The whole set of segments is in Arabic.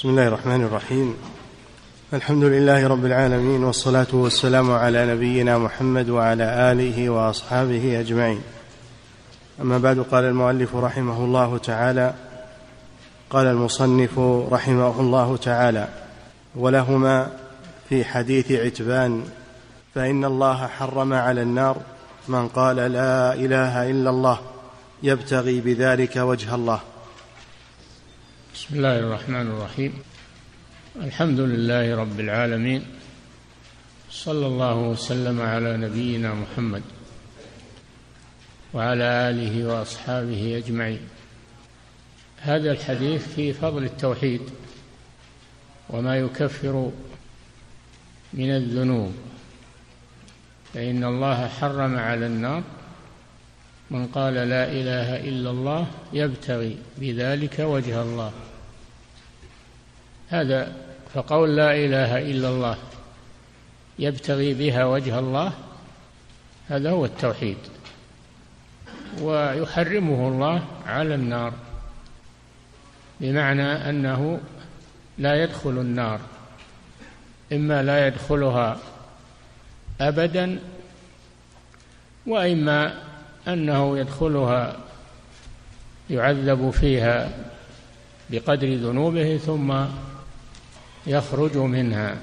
بسم الله الرحمن الرحيم. الحمد لله رب العالمين والصلاة والسلام على نبينا محمد وعلى آله وأصحابه أجمعين. أما بعد قال المؤلف رحمه الله تعالى قال المصنف رحمه الله تعالى ولهما في حديث عتبان فإن الله حرم على النار من قال لا إله إلا الله يبتغي بذلك وجه الله. بسم الله الرحمن الرحيم. الحمد لله رب العالمين. صلى الله وسلم على نبينا محمد وعلى آله وأصحابه أجمعين. هذا الحديث في فضل التوحيد وما يكفر من الذنوب. فإن الله حرم على النار من قال لا إله إلا الله يبتغي بذلك وجه الله. هذا فقول لا إله إلا الله يبتغي بها وجه الله هذا هو التوحيد. ويحرمه الله على النار بمعنى أنه لا يدخل النار إما لا يدخلها ابدا وإما أنه يدخلها يعذب فيها بقدر ذنوبه ثم يخرج منها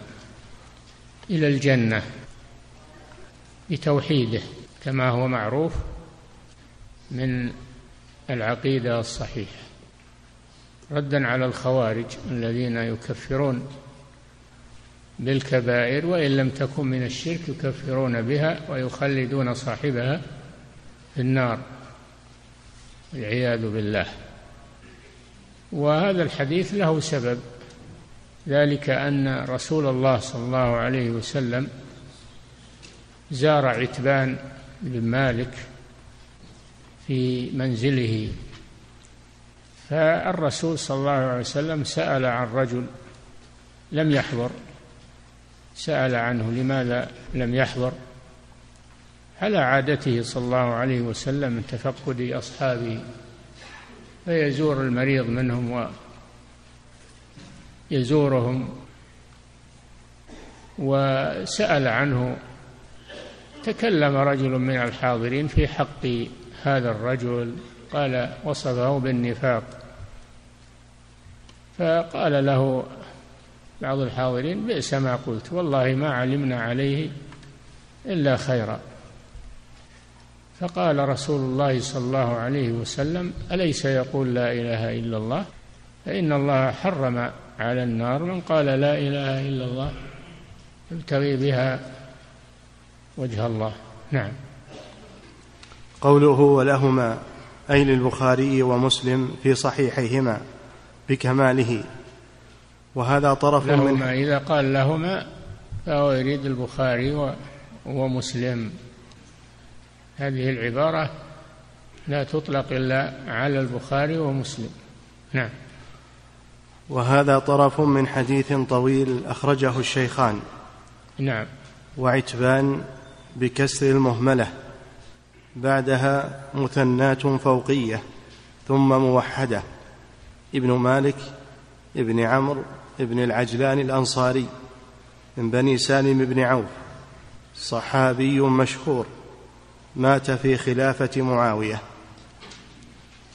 إلى الجنة بتوحيده كما هو معروف من العقيدة الصحيحة. ردا على الخوارج الذين يكفرون بالكبائر وإن لم تكن من الشرك يكفرون بها ويخلدون صاحبها في النار والعياذ بالله. وهذا الحديث له سبب. ذلك أن رسول الله صلى الله عليه وسلم زار عتبان بن مالك في منزله. فالرسول صلى الله عليه وسلم سأل عن رجل لم يحضر سأل عنه لماذا لم يحضر؟ على عادته صلى الله عليه وسلم من تفقد أصحابه فيزور المريض منهم ويزورهم وسأل عنه تكلم رجل من الحاضرين في حق هذا الرجل قال وصفه بالنفاق. فقال له بعض الحاضرين بئس ما قلت والله ما علمنا عليه إلا خيرا. فقال رسول الله صلى الله عليه وسلم أليس يقول لا إله إلا الله؟ فإن الله حرم على النار من قال لا إله إلا الله يبتغي بها وجه الله. نعم. قوله ولهما أي للبخاري ومسلم في صحيحيهما بكماله. وهذا طرف لهما من إذا قال لهما فهو يريد البخاري ومسلم. هذه العبارة لا تطلق إلا على البخاري ومسلم. نعم. وهذا طرف من حديث طويل أخرجه الشيخان. نعم. وعتبان بكسر المهملة بعدها مثنات فوقية ثم موحدة ابن مالك ابن عمرو ابن العجلان الأنصاري من بني سالم بن عوف صحابي مشهور مات في خلافة معاوية.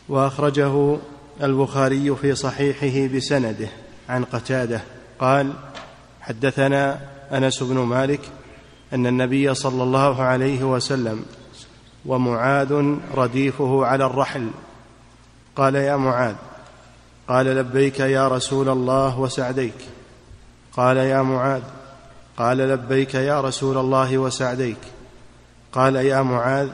وأخرجه البخاري في صحيحه بسنده عن قتادة قال حدثنا أنس بن مالك أن النبي صلى الله عليه وسلم ومعاذ رديفه على الرحل. قال يا معاذ قال لبيك يا رسول الله وسعديك. قال يا معاذ قال لبيك يا رسول الله وسعديك. قال يا معاذ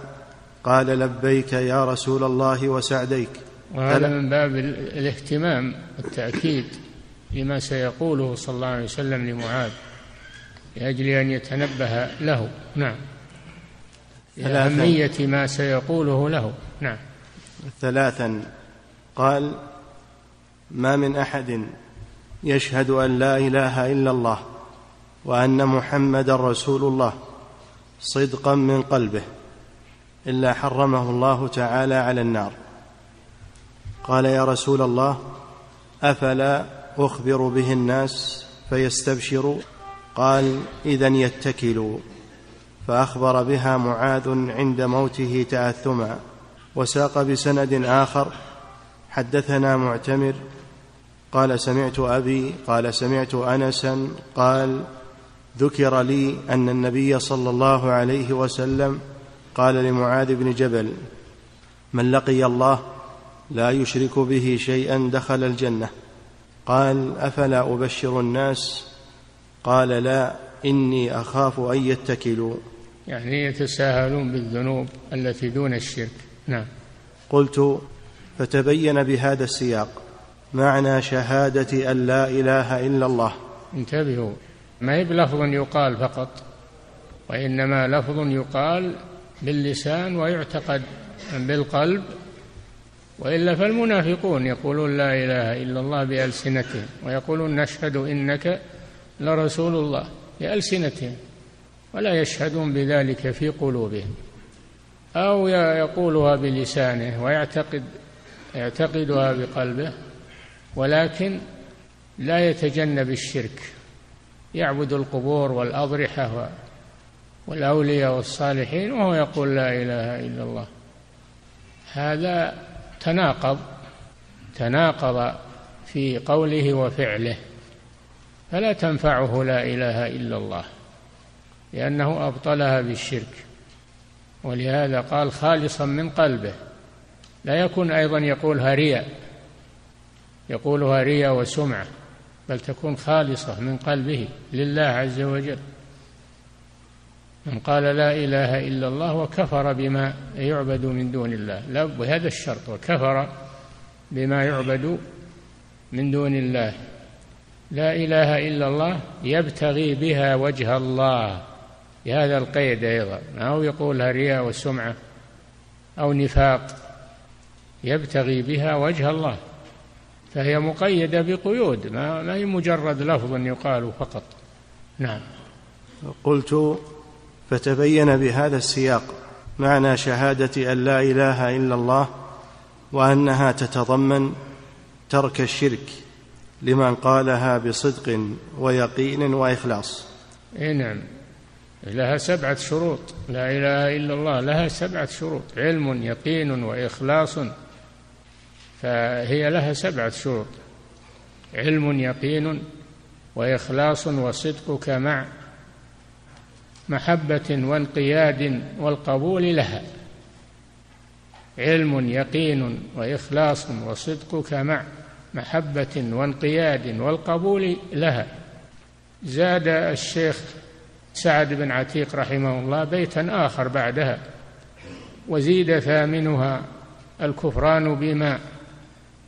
قال لبيك يا رسول الله وسعديك. وهذا من باب الاهتمام والتأكيد لما سيقوله صلى الله عليه وسلم لمعاذ لأجل أن يتنبه له. نعم. لأهمية ما سيقوله له. نعم. ثلاثا قال ما من أحد يشهد أن لا إله إلا الله وأن محمدا رسول الله صدقا من قلبه إلا حرمه الله تعالى على النار. قال يا رسول الله أفلا أخبر به الناس فيستبشروا قال اذا يتكلوا. فأخبر بها معاذ عند موته تأثما وساق بسند آخر حدثنا معتمر. قال سمعت أبي قال سمعت أنسا. قال ذكر لي أن النبي صلى الله عليه وسلم قال لمعاذ بن جبل من لقي الله لا يشرك به شيئا دخل الجنة. قال أفلا أبشر الناس؟ قال لا إني أخاف أن يتكلوا. يعني يتساهلون بالذنوب التي دون الشرك. نعم. قلت فتبين بهذا السياق معنى شهادة أن لا إله إلا الله. انتبهوا ما هي بلفظ يقال فقط وإنما لفظ يقال باللسان ويعتقد بالقلب وإلا فالمنافقون يقولون لا إله إلا الله بألسنتهم ويقولون نشهد إنك لرسول الله بألسنتهم ولا يشهدون بذلك في قلوبهم أو يقولها بلسانه ويعتقد يعتقدها بقلبه ولكن لا يتجنب الشرك يعبد القبور والأضرحة والأولياء والصالحين وهو يقول لا إله إلا الله هذا تناقض تناقض في قوله وفعله. فلا تنفعه لا إله إلا الله لأنه أبطلها بالشرك. ولهذا قال خالصا من قلبه. لا يكون أيضا يقولها رياء يقولها رياء وسمعه بل تكون خالصة من قلبه لله عز وجل. من قال لا إله إلا الله وكفر بما يعبد من دون الله. لا بهذا الشرط وكفر بما يعبد من دون الله. لا إله إلا الله يبتغي بها وجه الله. بهذا القيد أيضا. أو يقولها رياء وسمعة أو نفاق. يبتغي بها وجه الله. فهي مقيدة بقيود ما, ما هي مجرد لفظ يقال فقط. نعم. قلت فتبين بهذا السياق معنى شهادة أن لا إله إلا الله وأنها تتضمن ترك الشرك لمن قالها بصدق ويقين وإخلاص. اي نعم. لها سبعة شروط. لا إله إلا الله لها سبعة شروط. علم يقين وإخلاص. فهي لها سبعة شروط. علم يقين وإخلاص وصدقك مع محبة وانقياد والقبول لها. علم يقين وإخلاص وصدقك مع محبة وانقياد والقبول لها. زاد الشيخ سعد بن عتيق رحمه الله بيتا آخر بعدها. وزيد ثامنها الكفران بما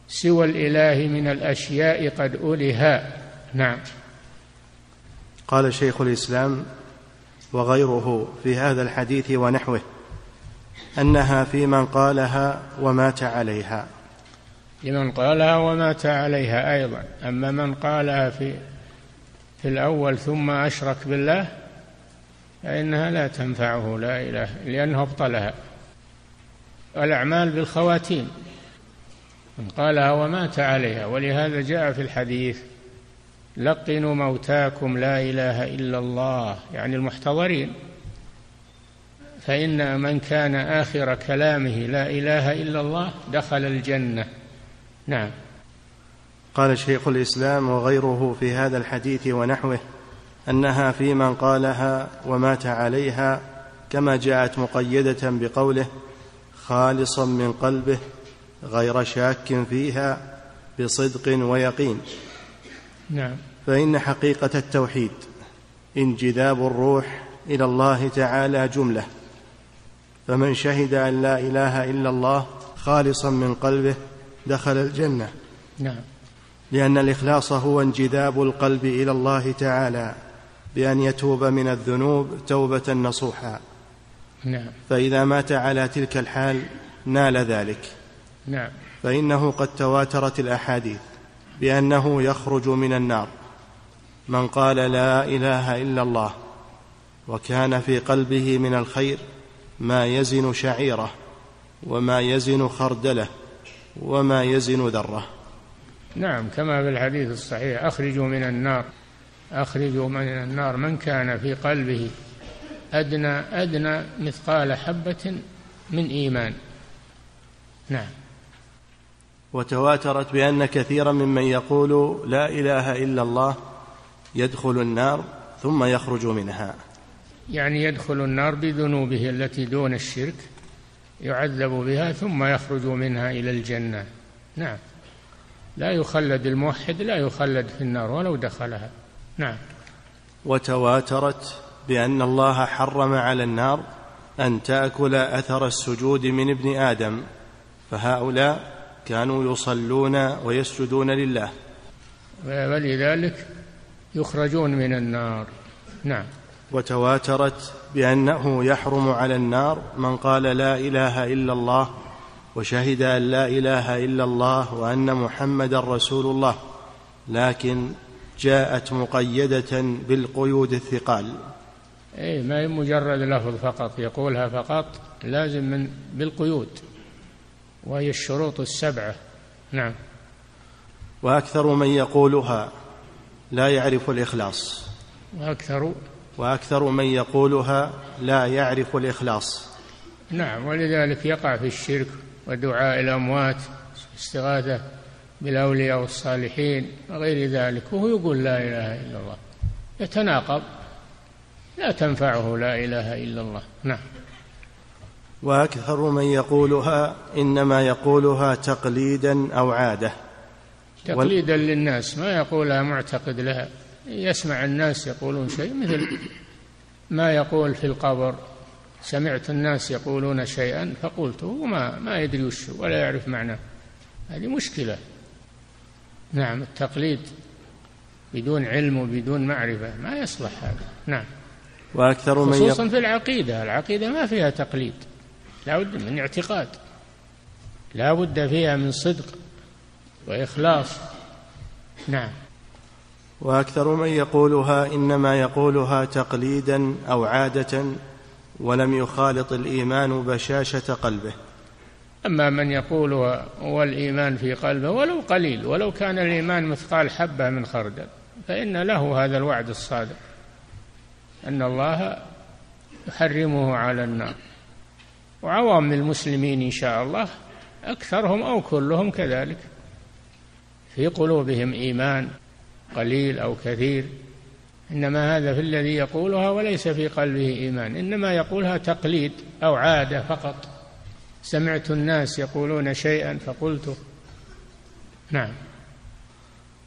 سوى الإله من الأشياء قد ألها. نعم. قال شيخ الإسلام وغيره في هذا الحديث ونحوه أنها في من قالها ومات عليها. لمن قالها ومات عليها أيضا. أما من قالها في في الأول ثم أشرك بالله فإنها لا تنفعه لا إله لأنه أبطلها. الأعمال بالخواتيم من قالها ومات عليها. ولهذا جاء في الحديث لقنوا موتاكم لا إله إلا الله. يعني المحتضرين. فإن من كان آخر كلامه لا إله إلا الله دخل الجنة. نعم. قال شيخ الإسلام وغيره في هذا الحديث ونحوه أنها في من قالها ومات عليها كما جاءت مقيدة بقوله خالصا من قلبه غير شاك فيها بصدق ويقين. نعم. فإن حقيقة التوحيد انجذاب الروح إلى الله تعالى جملة. فمن شهد أن لا إله إلا الله خالصا من قلبه دخل الجنة. نعم. لأن الإخلاص هو انجذاب القلب إلى الله تعالى بأن يتوب من الذنوب توبة نصوحا. نعم. فإذا مات على تلك الحال نال ذلك. نعم. فإنه قد تواترت الأحاديث. بأنه يخرج من النار. من قال لا إله إلا الله وكان في قلبه من الخير ما يزن شعيره وما يزن خردله وما يزن ذره. نعم كما في الحديث الصحيح أخرجوا من النار أخرجوا من النار من كان في قلبه أدنى أدنى مثقال حبة من إيمان. نعم. وتواترت بأن كثيرا ممن يقول لا إله إلا الله يدخل النار ثم يخرج منها. يعني يدخل النار بذنوبه التي دون الشرك يعذب بها ثم يخرج منها إلى الجنة. نعم. لا يخلد الموحد لا يخلد في النار ولو دخلها. نعم. وتواترت بأن الله حرم على النار أن تأكل أثر السجود من ابن آدم فهؤلاء كانوا يصلون ويسجدون لله. ولذلك يخرجون من النار. نعم. وتواترت بأنه يحرم على النار من قال لا إله إلا الله وشهد أن لا إله إلا الله وأن محمدا رسول الله لكن جاءت مقيدة بالقيود الثقال. اي ما هي مجرد لفظ فقط. يقولها فقط لازم من بالقيود. وهي الشروط السبعة. نعم. وأكثر من يقولها لا يعرف الإخلاص. وأكثر وأكثر من يقولها لا يعرف الإخلاص. نعم. ولذلك يقع في الشرك ودعاء الأموات استغاثة بالأولياء والصالحين وغير ذلك. وهو يقول لا إله إلا الله. يتناقض. لا تنفعه لا إله إلا الله. نعم. وأكثر من يقولها إنما يقولها تقليدا أو عادة. تقليدا للناس ما يقولها معتقد لها. يسمع الناس يقولون شيء مثل ما يقول في القبر سمعت الناس يقولون شيئا فقلته وما ما يدري وش ولا يعرف معناه. هذه مشكلة. نعم التقليد بدون علم وبدون معرفة ما يصلح هذا. نعم. وأكثر من خصوصا في العقيدة العقيدة ما فيها تقليد. لا بد من اعتقاد. لا بد فيها من صدق وإخلاص. نعم. وأكثر من يقولها إنما يقولها تقليدا أو عاده ولم يخالط الإيمان بشاشة قلبه. أما من يقولها والإيمان في قلبه ولو قليل ولو كان الإيمان مثقال حبة من خردل فإن له هذا الوعد الصادق أن الله يحرمه على النار. وعوام المسلمين إن شاء الله أكثرهم أو كلهم كذلك. في قلوبهم إيمان قليل أو كثير. إنما هذا في الذي يقولها وليس في قلبه إيمان إنما يقولها تقليد أو عادة فقط. سمعت الناس يقولون شيئا فقلته نعم.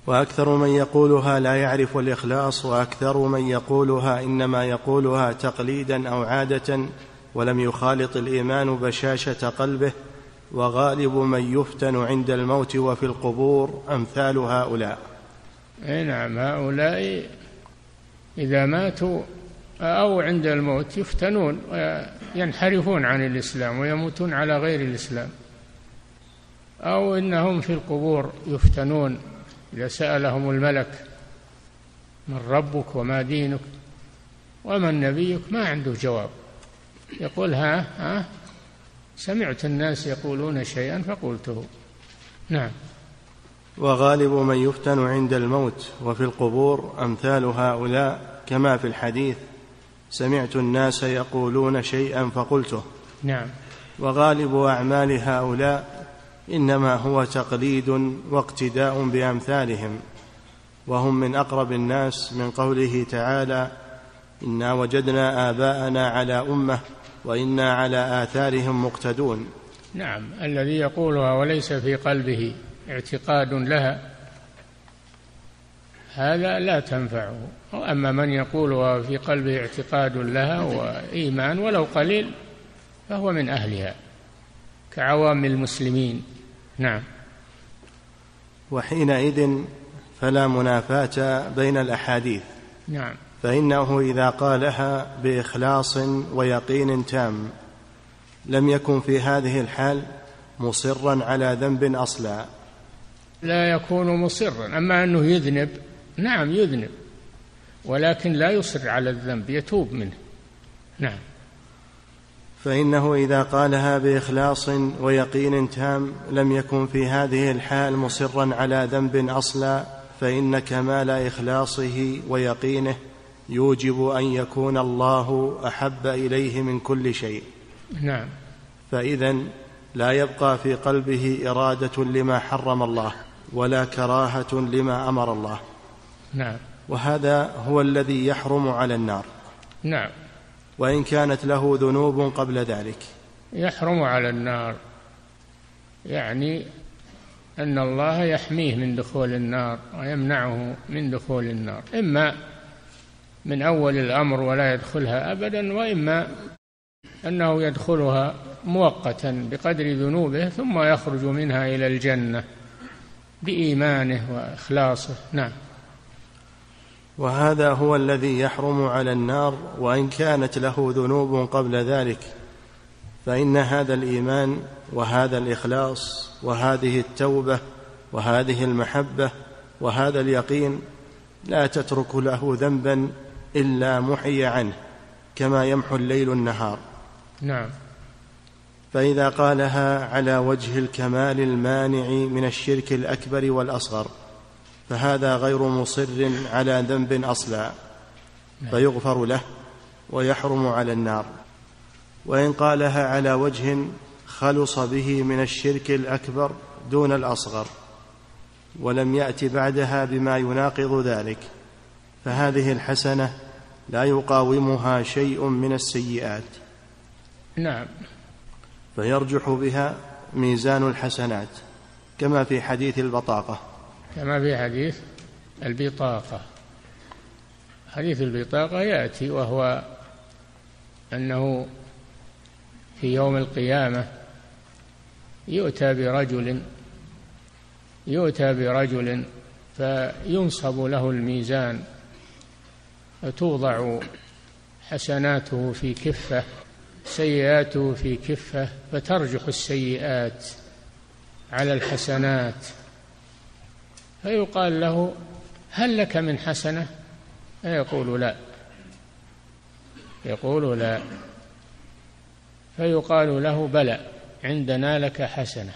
وأكثر من يقولها لا يعرف الإخلاص وأكثر من يقولها إنما يقولها تقليدا أو عادة. ولم يخالط الإيمان بشاشة قلبه وغالب من يفتن عند الموت وفي القبور أمثال هؤلاء. أي نعم هؤلاء إذا ماتوا أو عند الموت يفتنون وينحرفون عن الإسلام ويموتون على غير الإسلام. أو إنهم في القبور يفتنون إذا سألهم الملك من ربك وما دينك ومن نبيك ما عنده جواب. يقول ها ها؟ سمعت الناس يقولون شيئا فقلته. نعم. وغالب من يفتن عند الموت وفي القبور أمثال هؤلاء كما في الحديث سمعت الناس يقولون شيئا فقلته. نعم. وغالب أعمال هؤلاء إنما هو تقليد واقتداء بأمثالهم وهم من أقرب الناس من قوله تعالى إنا وجدنا آباءنا على أمة وإنا على آثارهم مقتدون. نعم الذي يقولها وليس في قلبه اعتقاد لها. هذا لا تنفعه. أما من يقولها في قلبه اعتقاد لها وإيمان ولو قليل فهو من أهلها كعوام المسلمين. نعم. وحينئذ فلا منافاة بين الأحاديث. نعم. فإنه إذا قالها بإخلاص ويقين تام. لم يكن في هذه الحال مصرا على ذنب أصلا. لا يكون مصرا أما أنه يذنب نعم يذنب ولكن لا يصر على الذنب يتوب منه. نعم. فإنه إذا قالها بإخلاص ويقين تام لم يكن في هذه الحال مصرا على ذنب أصلا فإن كمال إخلاصه ويقينه يوجب أن يكون الله أحب إليه من كل شيء. نعم. فإذا لا يبقى في قلبه إرادة لما حرم الله ولا كراهة لما أمر الله. نعم. وهذا هو الذي يحرم على النار. نعم. وإن كانت له ذنوب قبل ذلك. يحرم على النار. يعني أن الله يحميه من دخول النار ويمنعه من دخول النار. إما من أول الأمر ولا يدخلها ابدا وإما أنه يدخلها مؤقتا بقدر ذنوبه ثم يخرج منها إلى الجنة بإيمانه وإخلاصه. نعم. وهذا هو الذي يحرم على النار وإن كانت له ذنوب قبل ذلك فإن هذا الإيمان وهذا الإخلاص وهذه التوبة وهذه المحبة وهذا اليقين لا تترك له ذنبا إلا محي عنه كما يمحو الليل النهار. نعم. فإذا قالها على وجه الكمال المانع من الشرك الأكبر والأصغر فهذا غير مصر على ذنب أصلا فيغفر له ويحرم على النار. وإن قالها على وجه خلص به من الشرك الأكبر دون الأصغر ولم يأت بعدها بما يناقض ذلك. فهذه الحسنة لا يقاومها شيء من السيئات. نعم. فيرجح بها ميزان الحسنات كما في حديث البطاقة. كما في حديث البطاقة. حديث البطاقة يأتي وهو أنه في يوم القيامة يؤتى برجل يؤتى برجل فينصب له الميزان فتوضع حسناته في كفة سيئاته في كفة فترجح السيئات على الحسنات. فيقال له هل لك من حسنة؟ فيقول لا. يقول لا. فيقال له بلى عندنا لك حسنة.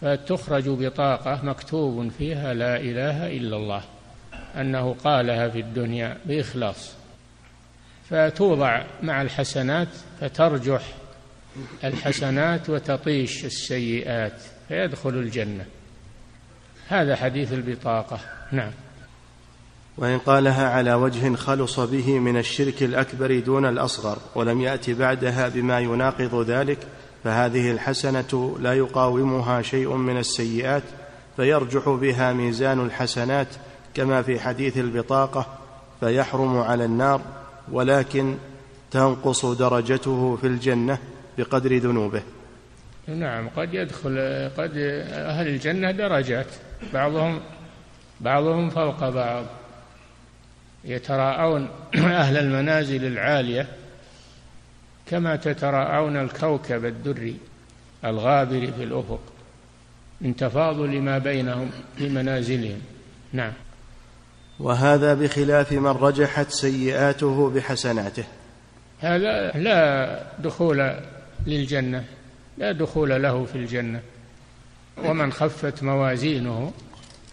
فتخرج بطاقة مكتوب فيها لا إله إلا الله. أنه قالها في الدنيا بإخلاص. فتوضع مع الحسنات فترجح الحسنات وتطيش السيئات فيدخل الجنة. هذا حديث البطاقة. نعم. وإن قالها على وجه خلص به من الشرك الأكبر دون الأصغر ولم يأت بعدها بما يناقض ذلك فهذه الحسنة لا يقاومها شيء من السيئات فيرجح بها ميزان الحسنات كما في حديث البطاقة فيحرم على النار ولكن تنقص درجته في الجنة بقدر ذنوبه. نعم قد يدخل قد أهل الجنة درجات بعضهم بعضهم فوق بعض. يتراءون أهل المنازل العالية كما تتراءون الكوكب الدري الغابر في الأفق من تفاضل ما بينهم في منازلهم. نعم. وهذا بخلاف من رجحت سيئاته بحسناته. هذا لا دخول للجنة لا دخول له في الجنة. ومن خفت موازينه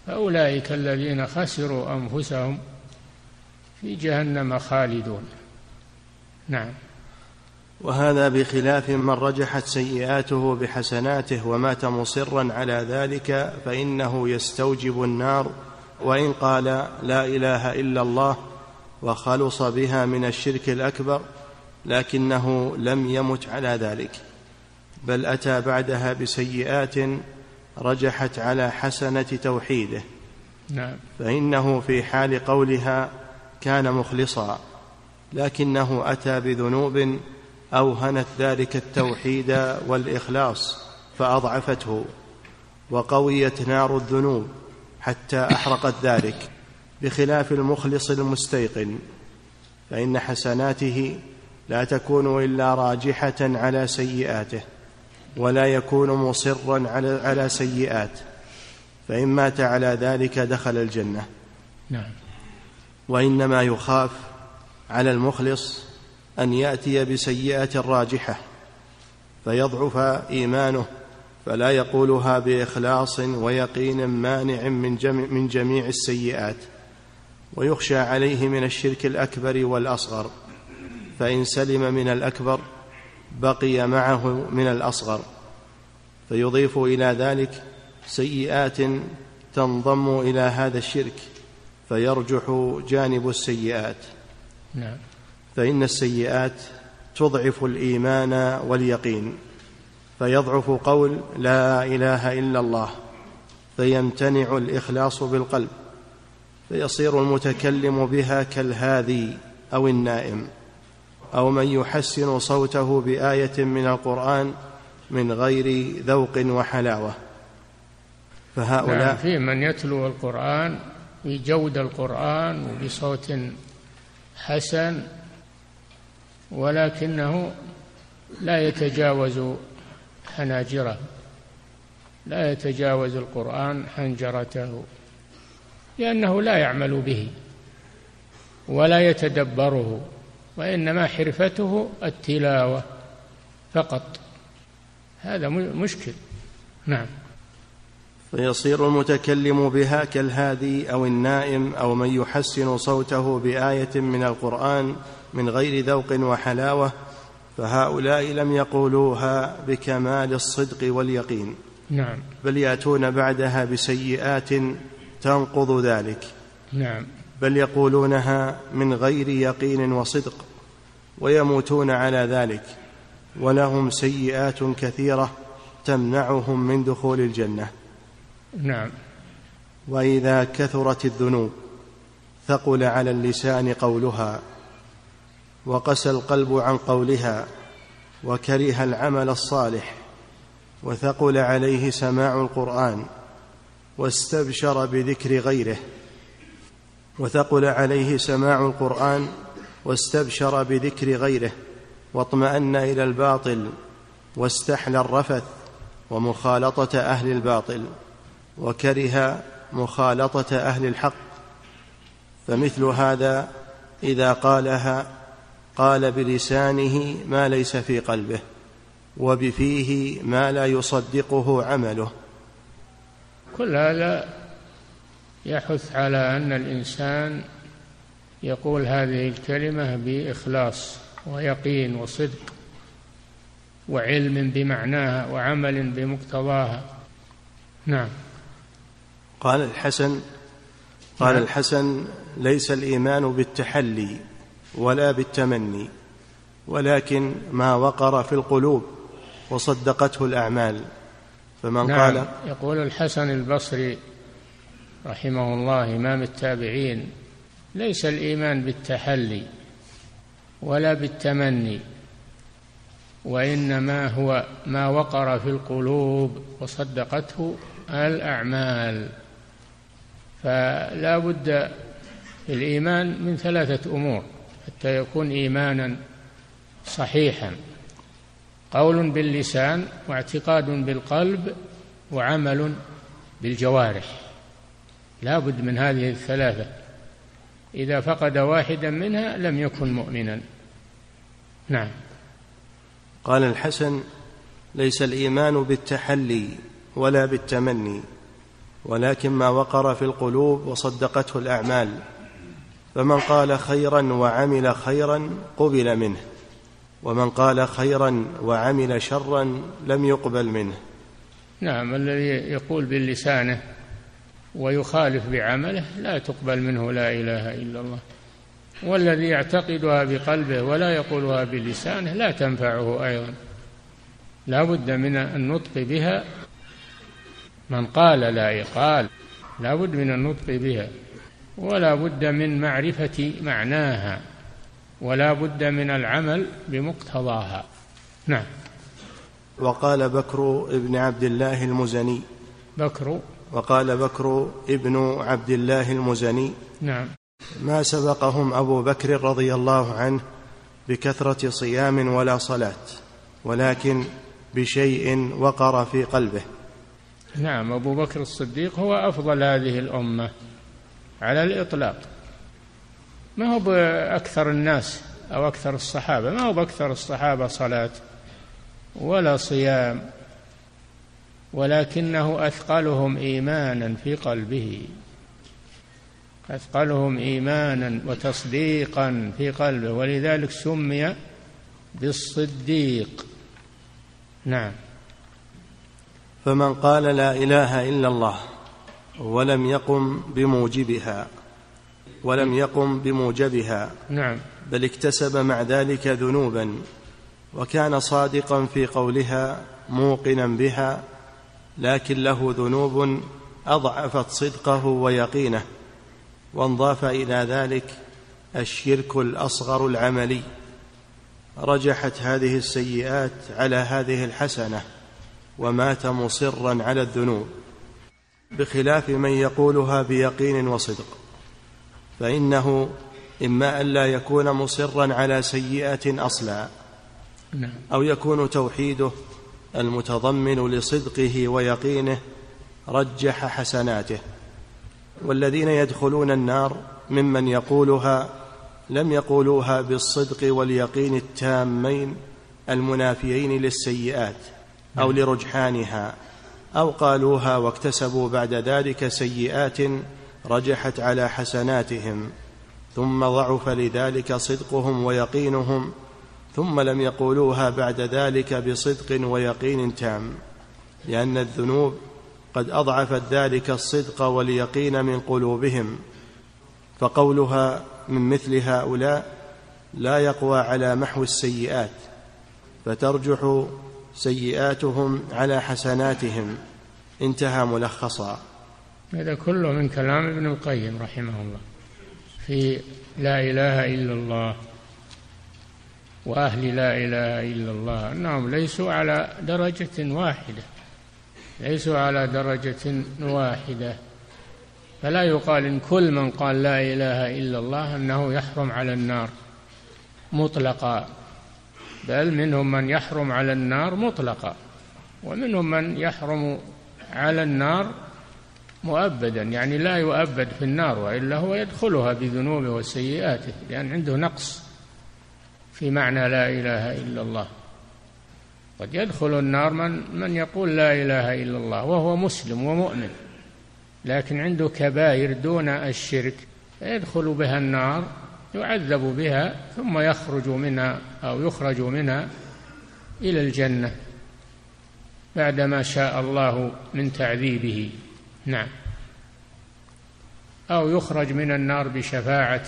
فأولئك الذين خسروا أنفسهم في جهنم خالدون. نعم. وهذا بخلاف من رجحت سيئاته بحسناته ومات مصرا على ذلك فإنه يستوجب النار وإن قال لا إله إلا الله وخلص بها من الشرك الأكبر لكنه لم يمت على ذلك بل أتى بعدها بسيئات رجحت على حسنة توحيده. نعم. فإنه في حال قولها كان مخلصا لكنه أتى بذنوب أوهنت ذلك التوحيد والإخلاص فأضعفته وقويت نار الذنوب. حتى أحرقت ذلك بخلاف المخلص المستيقن فإن حسناته لا تكون إلا راجحة على سيئاته ولا يكون مصرا على على سيئات فإن مات على ذلك دخل الجنة. نعم. وإنما يخاف على المخلص أن يأتي بسيئة راجحة فيضعف إيمانه فلا يقولها بإخلاص ويقين مانع من جميع, من جميع السيئات ويخشى عليه من الشرك الأكبر والأصغر فإن سلم من الأكبر بقي معه من الأصغر فيضيف إلى ذلك سيئات تنضم إلى هذا الشرك فيرجح جانب السيئات. نعم. فإن السيئات تضعف الإيمان واليقين. فيضعف قول لا إله إلا الله فيمتنع الإخلاص بالقلب فيصير المتكلم بها كالهادي أو النائم أو من يحسن صوته بآية من القرآن من غير ذوق وحلاوة. فهؤلاء نعم في من يتلو القرآن بجود القرآن وبصوت حسن ولكنه لا يتجاوز حناجرة. لا يتجاوز القرآن حنجرته لأنه لا يعمل به ولا يتدبره وإنما حرفته التلاوة فقط. هذا مشكل. نعم. فيصير المتكلم بها كالهادي أو النائم أو من يحسن صوته بآية من القرآن من غير ذوق وحلاوة فهؤلاء لم يقولوها بكمال الصدق واليقين. نعم. بل يأتون بعدها بسيئات تنقض ذلك. نعم. بل يقولونها من غير يقين وصدق ويموتون على ذلك ولهم سيئات كثيرة تمنعهم من دخول الجنة. نعم. وإذا كثرت الذنوب ثقل على اللسان قولها. وقسى القلب عن قولها وكره العمل الصالح وثقل عليه سماع القرآن واستبشر بذكر غيره وثقل عليه سماع القرآن واستبشر بذكر غيره واطمأن إلى الباطل واستحلى الرفث ومخالطة أهل الباطل وكره مخالطة أهل الحق فمثل هذا إذا قالها قال بلسانه ما ليس في قلبه وبفيه ما لا يصدقه عمله. كل هذا يحث على أن الإنسان يقول هذه الكلمة بإخلاص ويقين وصدق وعلم بمعناها وعمل بمقتضاها. نعم. قال الحسن قال نعم. الحسن ليس الإيمان بالتحلي. ولا بالتمني ولكن ما وقر في القلوب وصدقته الأعمال. فمن نعم قال يقول الحسن البصري رحمه الله إمام التابعين ليس الإيمان بالتحلي ولا بالتمني وإنما هو ما وقر في القلوب وصدقته الأعمال. فلا بد الإيمان من ثلاثة أمور. حتى يكون إيمانا صحيحا. قول باللسان واعتقاد بالقلب وعمل بالجوارح. لا بد من هذه الثلاثة. إذا فقد واحدا منها لم يكن مؤمنا. نعم. قال الحسن ليس الإيمان بالتحلي ولا بالتمني ولكن ما وقر في القلوب وصدقته الأعمال. فمن قال خيرا وعمل خيرا قبل منه ومن قال خيرا وعمل شرا لم يقبل منه. نعم الذي يقول بلسانه ويخالف بعمله لا تقبل منه لا إله إلا الله. والذي يعتقدها بقلبه ولا يقولها بلسانه لا تنفعه أيضا. لا بد من النطق بها من قال لا قال لا بد من النطق بها. ولا بد من معرفة معناها ولا بد من العمل بمقتضاها. نعم. وقال بكر ابن عبد الله المزني. بكر. وقال بكر ابن عبد الله المزني. نعم. ما سبقهم أبو بكر رضي الله عنه بكثرة صيام ولا صلاة ولكن بشيء وقر في قلبه. نعم أبو بكر الصديق هو أفضل هذه الأمة. على الإطلاق. ما هو بأكثر الناس أو أكثر الصحابة؟ ما هو بأكثر الصحابة صلاة ولا صيام ولكنه أثقلهم إيمانا في قلبه. أثقلهم إيمانا وتصديقا في قلبه ولذلك سمي بالصديق. نعم. فمن قال لا إله إلا الله ولم يقم بموجبها ولم يقم بموجبها نعم. بل اكتسب مع ذلك ذنوبا وكان صادقا في قولها موقنا بها لكن له ذنوب أضعفت صدقه ويقينه وانضاف إلى ذلك الشرك الأصغر العملي. رجحت هذه السيئات على هذه الحسنة ومات مصرا على الذنوب. بخلاف من يقولها بيقين وصدق فإنه إما الا يكون مصرا على سيئة أصلا نعم. أو يكون توحيده المتضمن لصدقه ويقينه رجح حسناته والذين يدخلون النار ممن يقولها لم يقولوها بالصدق واليقين التامين المنافيين للسيئات أو نعم. لرجحانها أو قالوها واكتسبوا بعد ذلك سيئات رجحت على حسناتهم ثم ضعف لذلك صدقهم ويقينهم ثم لم يقولوها بعد ذلك بصدق ويقين تام لأن الذنوب قد أضعفت ذلك الصدق واليقين من قلوبهم فقولها من مثل هؤلاء لا يقوى على محو السيئات فترجح سيئاتهم على حسناتهم. انتهى ملخصا. هذا كله من كلام ابن القيم رحمه الله. في لا إله إلا الله وأهل لا إله إلا الله. أنهم ليسوا على درجة واحدة. ليسوا على درجة واحدة. فلا يقال إن كل من قال لا إله إلا الله أنه يحرم على النار مطلقا. بل منهم من يحرم على النار مطلقا ومنهم من يحرم على النار مؤبدا يعني لا يؤبد في النار وإلا هو يدخلها بذنوبه وسيئاته لأن عنده نقص في معنى لا إله إلا الله. قد يدخل النار من من يقول لا إله إلا الله وهو مسلم ومؤمن لكن عنده كبائر دون الشرك يدخل بها النار يعذب بها ثم يخرج منها أو يخرج منها إلى الجنة بعدما شاء الله من تعذيبه. نعم. أو يخرج من النار بشفاعة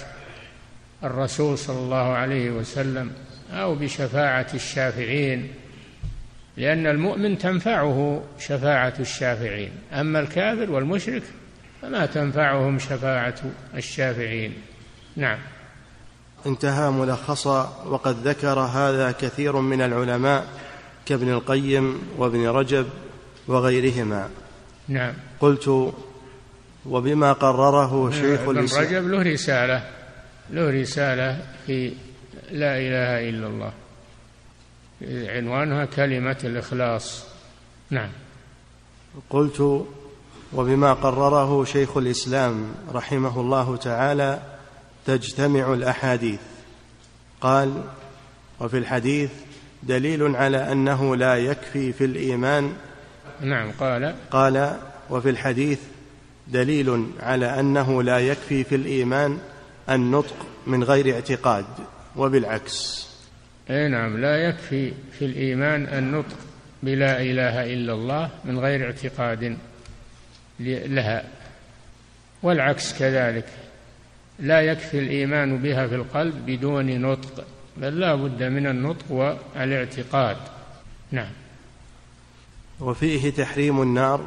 الرسول صلى الله عليه وسلم أو بشفاعة الشافعين لأن المؤمن تنفعه شفاعة الشافعين أما الكافر والمشرك فما تنفعهم شفاعة الشافعين. نعم. انتهى ملخصا وقد ذكر هذا كثير من العلماء كابن القيم وابن رجب وغيرهما. نعم. قلت وبما قرره شيخ ابن رجب له رسالة له رسالة في لا إله إلا الله. عنوانها كلمة الإخلاص. نعم. قلت وبما قرره شيخ الإسلام رحمه الله تعالى تجتمع الأحاديث. قال وفي الحديث دليل على أنه لا يكفي في الإيمان. نعم قال قال وفي الحديث دليل على أنه لا يكفي في الإيمان النطق من غير اعتقاد وبالعكس. اي نعم لا يكفي في الإيمان النطق بلا إله إلا الله من غير اعتقاد لها والعكس كذلك. لا يكفي الإيمان بها في القلب بدون نطق بل لا بد من النطق والاعتقاد. نعم. وفيه تحريم النار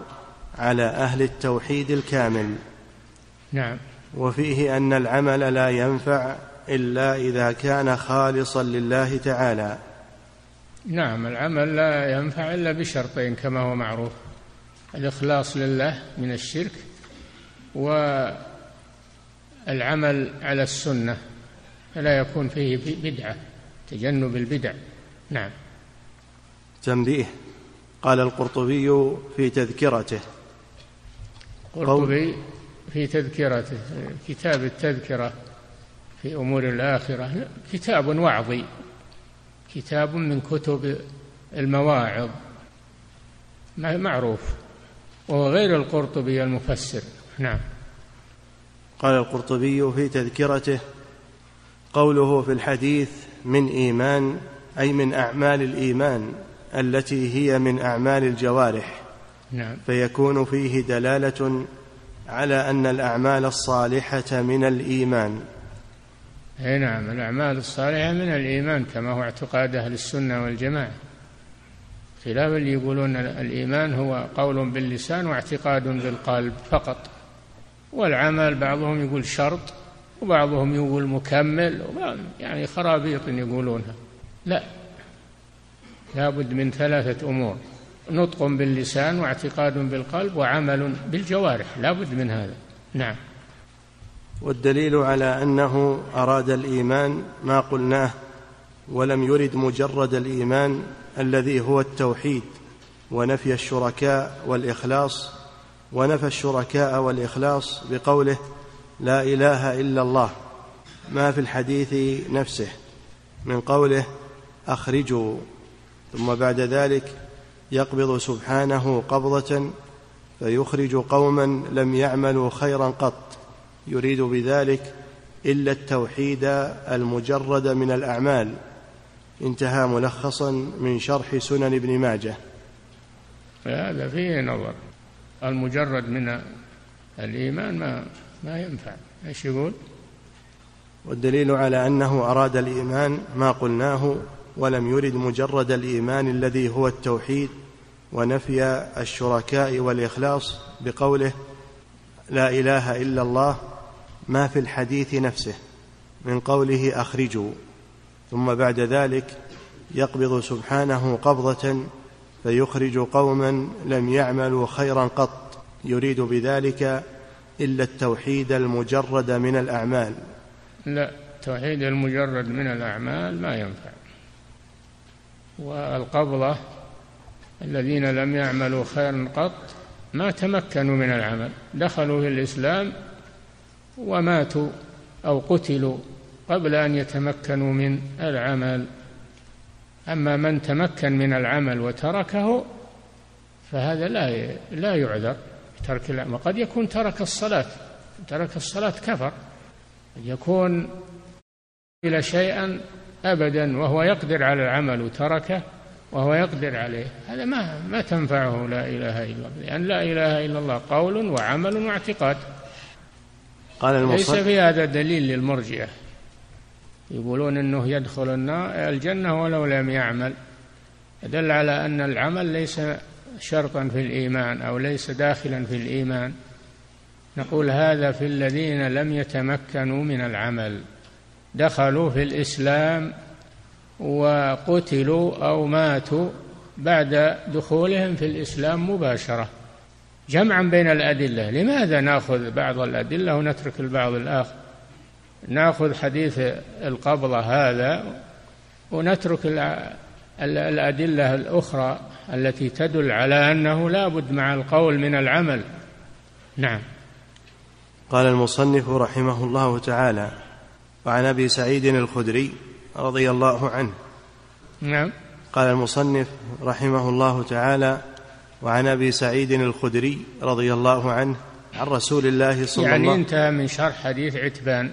على أهل التوحيد الكامل. نعم. وفيه أن العمل لا ينفع إلا إذا كان خالصا لله تعالى. نعم العمل لا ينفع إلا بشرطين كما هو معروف. الإخلاص لله من الشرك والعمل على السنة فلا يكون فيه بدعة تجنب البدع. نعم. تنبيه. قال القرطبي في تذكرته. القرطبي في تذكرته كتاب التذكرة في أمور الآخرة. كتاب وعظي كتاب من كتب المواعظ معروف. وهو غير القرطبي المفسر. نعم. قال القرطبي في تذكرته قوله في الحديث من إيمان أي من أعمال الإيمان التي هي من أعمال الجوارح. نعم. فيكون فيه دلالة على أن الأعمال الصالحة من الإيمان. أي نعم الأعمال الصالحة من الإيمان كما هو اعتقاد أهل السنة والجماعة. خلاف اللي يقولون الإيمان هو قول باللسان واعتقاد بالقلب فقط. والعمل بعضهم يقول شرط وبعضهم يقول مكمل يعني خرابيط يقولونها. لا. لابد من ثلاثة أمور. نطق باللسان واعتقاد بالقلب وعمل بالجوارح. لابد من هذا. نعم. والدليل على أنه أراد الإيمان ما قلناه ولم يرد مجرد الإيمان الذي هو التوحيد ونفي الشركاء والإخلاص ونفى الشركاء والإخلاص بقوله لا إله إلا الله. ما في الحديث نفسه من قوله أخرجوا. ثم بعد ذلك يقبض سبحانه قبضة فيخرج قوما لم يعملوا خيرا قط. يريد بذلك إلا التوحيد المجرد من الأعمال. انتهى ملخصا من شرح سنن ابن ماجه. هذا فيه نظر. المجرد من الإيمان ما ما ينفع إيش يقول؟ والدليل على أنه أراد الإيمان ما قلناه ولم يرد مجرد الإيمان الذي هو التوحيد ونفي الشركاء والإخلاص بقوله لا إله إلا الله ما في الحديث نفسه من قوله أخرجوا ثم بعد ذلك يقبض سبحانه قبضة فيخرج قوما لم يعملوا خيرا قط. يريد بذلك إلا التوحيد المجرد من الأعمال. لا التوحيد المجرد من الأعمال ما ينفع. والقبضة الذين لم يعملوا خيرا قط ما تمكنوا من العمل. دخلوا في الإسلام وماتوا أو قتلوا قبل أن يتمكنوا من العمل. أما من تمكن من العمل وتركه فهذا لا لا يعذر ترك العمل قد يكون ترك الصلاة. ترك الصلاة كفر. يكون إلى شيئا أبدا وهو يقدر على العمل وتركه وهو يقدر عليه. هذا ما ما تنفعه لا إله إلا الله. لأن لا إله إلا الله قول وعمل واعتقاد. قال المصنف ليس في هذا دليل للمرجئة. يقولون إنه يدخل النار الجنة ولو لم يعمل. دل على أن العمل ليس شرطا في الإيمان أو ليس داخلا في الإيمان. نقول هذا في الذين لم يتمكنوا من العمل. دخلوا في الإسلام وقتلوا أو ماتوا بعد دخولهم في الإسلام مباشرة. جمعا بين الأدلة. لماذا نأخذ بعض الأدلة ونترك البعض الآخر؟ ناخذ حديث القبضة هذا ونترك الأدلة الأخرى التي تدل على أنه لا بد مع القول من العمل. نعم. قال المصنف رحمه الله تعالى وعن أبي سعيد الخدري رضي الله عنه نعم. قال المصنف رحمه الله تعالى وعن أبي سعيد الخدري رضي الله عنه عن رسول الله صلى يعني الله يعني انتهى من شرح حديث عتبان.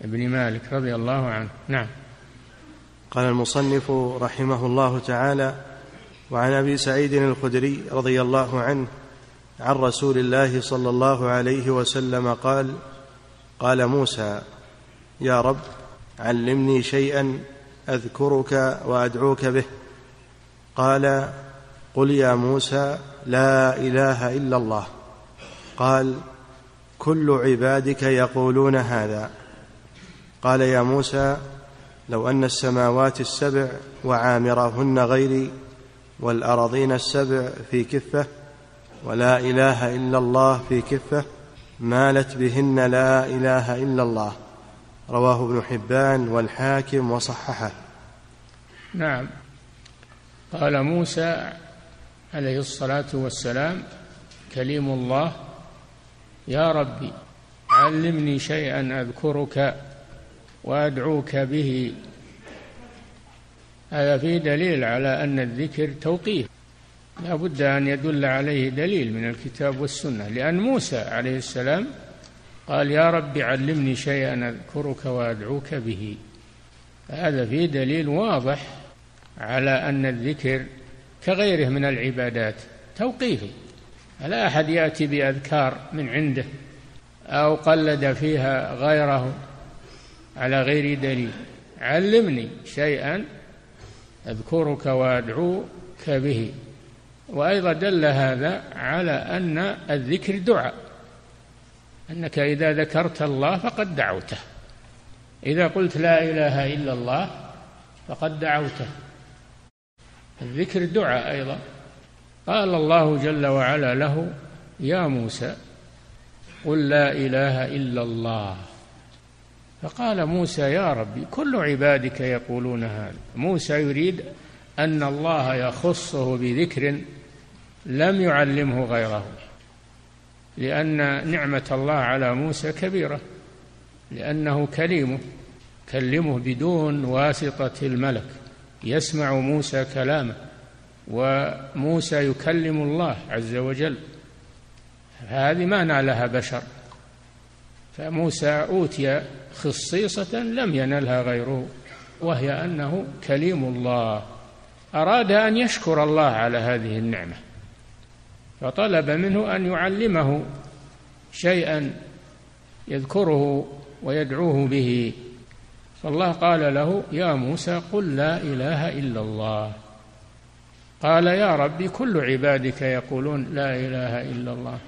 بن مالك رضي الله عنه. نعم. قال المصنف رحمه الله تعالى وعن أبي سعيد الخدري رضي الله عنه عن رسول الله صلى الله عليه وسلم قال قال موسى يا رب علمني شيئا أذكرك وأدعوك به. قال قل يا موسى لا إله إلا الله. قال كل عبادك يقولون هذا. قال يا موسى لو أن السماوات السبع وعامرهن غيري والارضين السبع في كفة ولا إله إلا الله في كفة مالت بهن لا إله إلا الله. رواه ابن حبان والحاكم وصححه. نعم. قال موسى عليه الصلاة والسلام كليم الله يا ربي علمني شيئا أذكرك وأدعوك به. هذا فيه دليل على أن الذكر توقيف. لا بد أن يدل عليه دليل من الكتاب والسنة لأن موسى عليه السلام قال يا رب علمني شيئا أذكرك وأدعوك به. هذا فيه دليل واضح على أن الذكر كغيره من العبادات توقيفي لا أحد يأتي بأذكار من عنده أو قلد فيها غيره. على غير دليل. علمني شيئا أذكرك وأدعوك به. وأيضا دل هذا على أن الذكر دعاء. أنك إذا ذكرت الله فقد دعوته. إذا قلت لا إله إلا الله فقد دعوته. الذكر دعاء أيضا. قال الله جل وعلا له يا موسى قل لا إله إلا الله. فقال موسى يا ربي كل عبادك يقولون هذا. موسى يريد أن الله يخصه بذكر لم يعلمه غيره لأن نعمة الله على موسى كبيرة لأنه كليمه كلمه بدون واسطة الملك يسمع موسى كلامه وموسى يكلم الله عز وجل. هذه ما نالها بشر. فموسى أوتي خصيصة لم ينلها غيره وهي أنه كليم الله أراد أن يشكر الله على هذه النعمة فطلب منه أن يعلمه شيئا يذكره ويدعوه به فالله قال له يا موسى قل لا إله إلا الله. قال يا ربي كل عبادك يقولون لا إله إلا الله.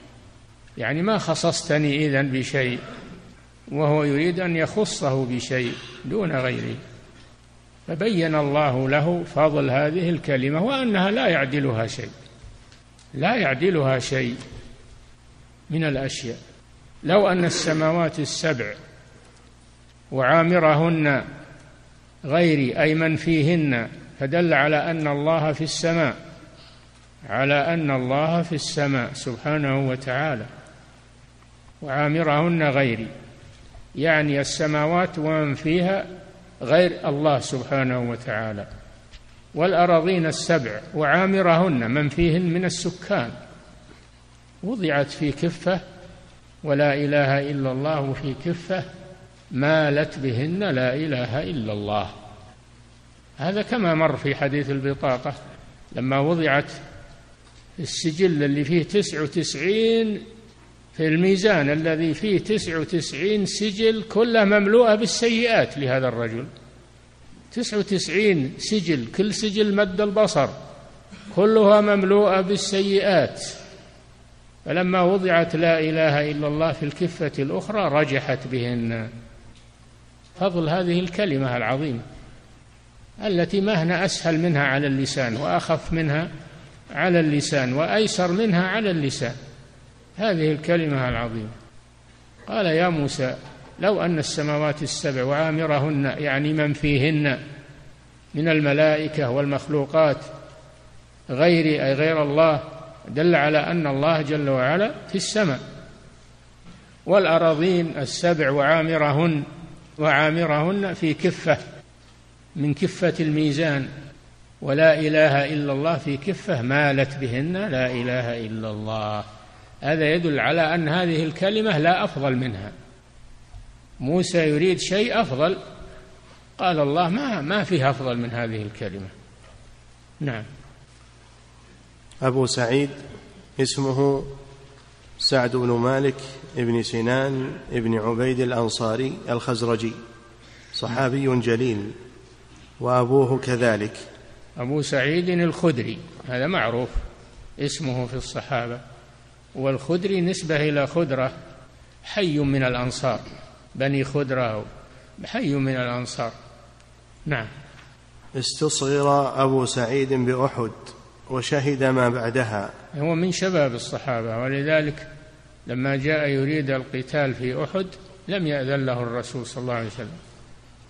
يعني ما خصصتني إذن بشيء وهو يريد أن يخصه بشيء دون غيره. فبين الله له فضل هذه الكلمة وأنها لا يعدلها شيء لا يعدلها شيء من الأشياء. لو أن السماوات السبع وعامرهن غيري أي من فيهن فدل على أن الله في السماء على أن الله في السماء سبحانه وتعالى وعامرهن غيري. يعني السماوات ومن فيها غير الله سبحانه وتعالى. والأراضين السبع وعامرهن من فيهن من السكان. وضعت في كفة ولا إله إلا الله في كفة مالت بهن لا إله إلا الله. هذا كما مر في حديث البطاقة. لما وضعت السجل اللي فيه تسع وتسعين في الميزان الذي فيه تسع وتسعين سجل كلها مملوءة بالسيئات لهذا الرجل. تسع وتسعين سجل كل سجل مد البصر كلها مملوءة بالسيئات. فلما وضعت لا إله إلا الله في الكفة الأخرى رجحت بهن. فضل هذه الكلمة العظيمة التي ما هنا أسهل منها على اللسان وأخف منها على اللسان وأيسر منها على اللسان. هذه الكلمة العظيمة. قال يا موسى لو أن السماوات السبع وعامرهن يعني من فيهن من الملائكة والمخلوقات غير أي غير الله دل على أن الله جل وعلا في السماء. والأراضين السبع وعامرهن وعامرهن في كفة من كفة الميزان. ولا إله إلا الله في كفة مالت بهن لا إله إلا الله. هذا يدل على أن هذه الكلمة لا أفضل منها. موسى يريد شيء أفضل. قال الله ما ما فيه أفضل من هذه الكلمة. نعم. أبو سعيد اسمه سعد بن مالك ابن سنان ابن عبيد الأنصاري الخزرجي صحابي جليل وأبوه كذلك. أبو سعيد الخدري هذا معروف اسمه في الصحابة. والخدري نسبة إلى خدرة حي من الأنصار بني خدرة حي من الأنصار. نعم. استصغر أبو سعيد بأحد وشهد ما بعدها. هو من شباب الصحابة ولذلك لما جاء يريد القتال في أحد لم يأذن له الرسول صلى الله عليه وسلم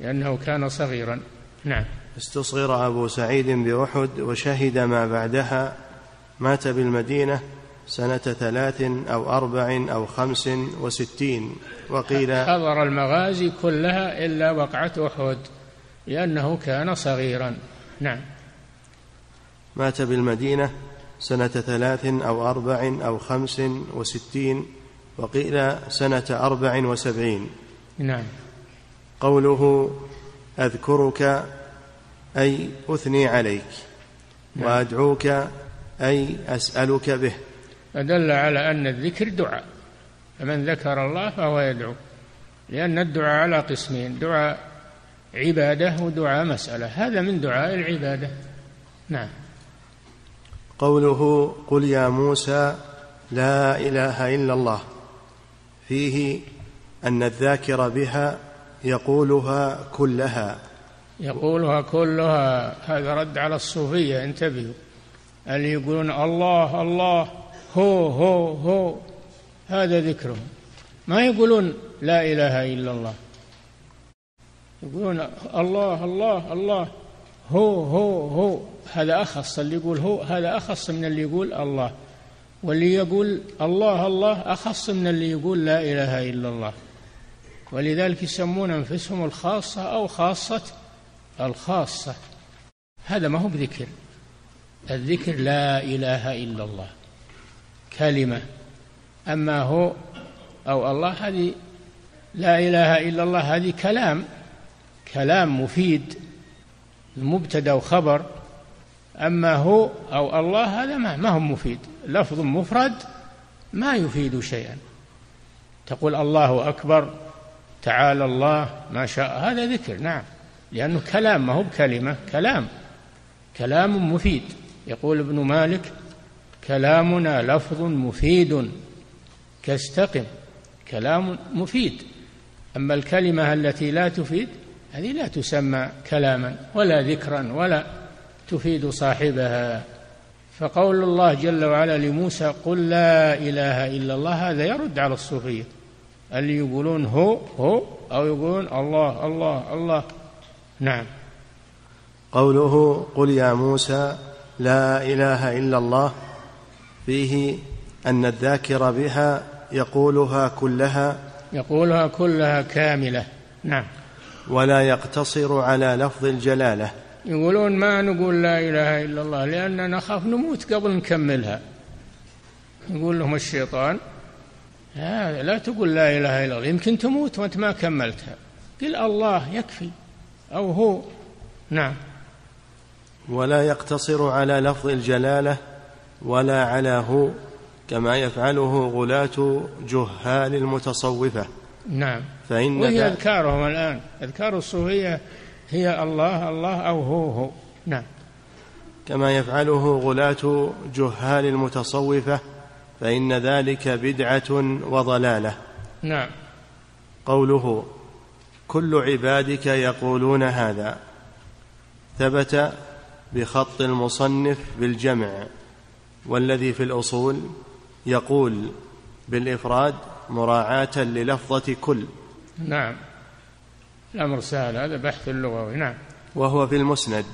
لأنه كان صغيرا. نعم. استصغر أبو سعيد بأحد وشهد ما بعدها. مات بالمدينة سنة ثلاث أو أربع أو خمس وستين وقيل حضر المغازي كلها إلا وقعة أحد لأنه كان صغيرا. نعم. مات بالمدينة سنة ثلاث أو أربع أو خمس وستين وقيل سنة أربع وسبعين. نعم. قوله أذكرك أي أثني عليك نعم. وأدعوك أي أسألك به. فدل على أن الذكر دعاء فمن ذكر الله فهو يدعو لأن الدعاء على قسمين دعاء عبادة ودعاء مسألة هذا من دعاء العبادة. نعم. قوله قل يا موسى لا إله إلا الله فيه أن الذاكر بها يقولها كلها. يقولها كلها هذا رد على الصوفية انتبهوا. اللي يقولون الله الله؟ هو هو هو. هذا ذكرهم. ما يقولون لا إله إلا الله. يقولون الله الله الله. هو هو هو. هذا أخص اللي يقول هو هذا أخص من اللي يقول الله. واللي يقول الله الله أخص من اللي يقول لا إله إلا الله. ولذلك يسمون أنفسهم الخاصة أو خاصة الخاصة. هذا ما هو بذكر. الذكر لا إله إلا الله. كلمة. أما هو أو الله هذه لا إله إلا الله هذه كلام كلام مفيد مبتدأ وخبر أما هو أو الله هذا ما, ما هو مفيد. لفظ مفرد ما يفيد شيئا. تقول الله أكبر تعالى الله ما شاء هذا ذكر نعم. لأنه كلام ما هو بكلمة كلام. كلام مفيد. يقول ابن مالك كلامنا لفظ مفيد. كاستقم كلام مفيد. أما الكلمة التي لا تفيد هذه لا تسمى كلاما ولا ذكرا ولا تفيد صاحبها. فقول الله جل وعلا لموسى قل لا إله إلا الله هذا يرد على الصوفية. اللي يقولون هو هو أو يقولون الله الله الله نعم. قوله قل يا موسى لا إله إلا الله فيه أن الذاكر بها يقولها كلها يقولها كلها كاملة. نعم. ولا يقتصر على لفظ الجلالة. يقولون ما نقول لا إله إلا الله لأننا نخاف نموت قبل نكملها. يقول لهم الشيطان لا, لا تقول لا إله إلا الله يمكن تموت وأنت ما كملتها. قل الله يكفي أو هو. نعم. ولا يقتصر على لفظ الجلالة ولا على هو كما يفعله غلاة جهال المتصوفة. نعم. فإن وهي أذكارهم الآن. أذكار الصوفية هي الله الله أو هو هو. نعم. كما يفعله غلاة جهال المتصوفة فإن ذلك بدعة وضلالة. نعم. قوله كل عبادك يقولون هذا. ثبت بخط المصنف بالجمع. والذي في الأصول يقول بالإفراد مراعاة للفظة كل. نعم. الأمر سهل هذا بحث اللغوي نعم. وهو في المسند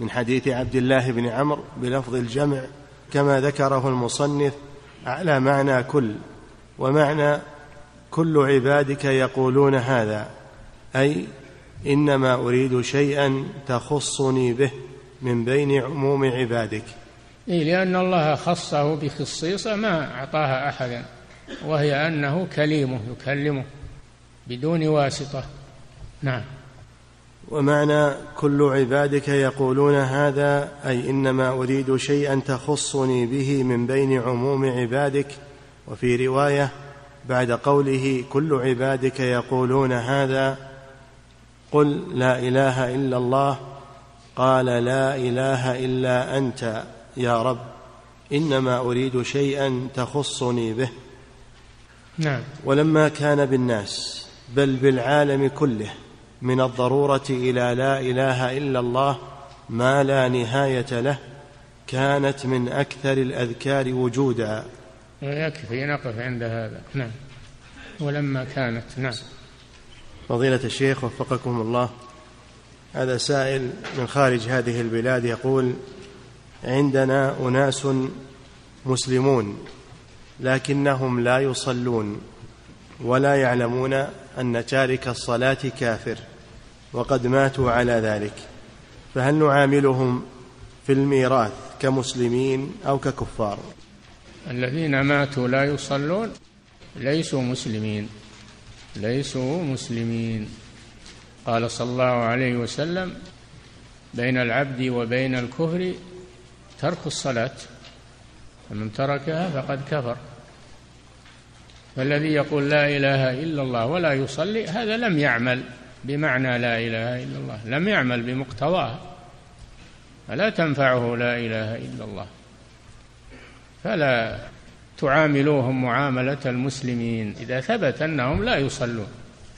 من حديث عبد الله بن عمرو بلفظ الجمع كما ذكره المصنف على معنى كل ومعنى كل عبادك يقولون هذا أي إنما أريد شيئا تخصني به من بين عموم عبادك. إيه لأن الله خصه بخصيصة ما أعطاها أحدا وهي أنه كليمه يكلمه بدون واسطة. نعم. ومعنى كل عبادك يقولون هذا أي إنما أريد شيئا تخصني به من بين عموم عبادك. وفي رواية بعد قوله كل عبادك يقولون هذا قل لا إله إلا الله قال لا إله إلا أنت. يا رب إنما أريد شيئا تخصني به. نعم. ولما كان بالناس بل بالعالم كله من الضرورة إلى لا إله إلا الله ما لا نهاية له كانت من أكثر الأذكار وجودا. يكفي نقف عند هذا. نعم. ولما كانت نعم. فضيلة الشيخ وفقكم الله. هذا سائل من خارج هذه البلاد يقول عندنا أناس مسلمون لكنهم لا يصلون ولا يعلمون أن تارك الصلاة كافر وقد ماتوا على ذلك. فهل نعاملهم في الميراث كمسلمين أو ككفار؟ الذين ماتوا لا يصلون ليسوا مسلمين ليسوا مسلمين. قال صلى الله عليه وسلم بين العبد وبين الكفر ترك الصلاة فمن تركها فقد كفر. فالذي يقول لا إله إلا الله ولا يصلي هذا لم يعمل بمعنى لا إله إلا الله لم يعمل بمقتضاها فلا تنفعه لا إله إلا الله. فلا تعاملوهم معاملة المسلمين إذا ثبت أنهم لا يصلون.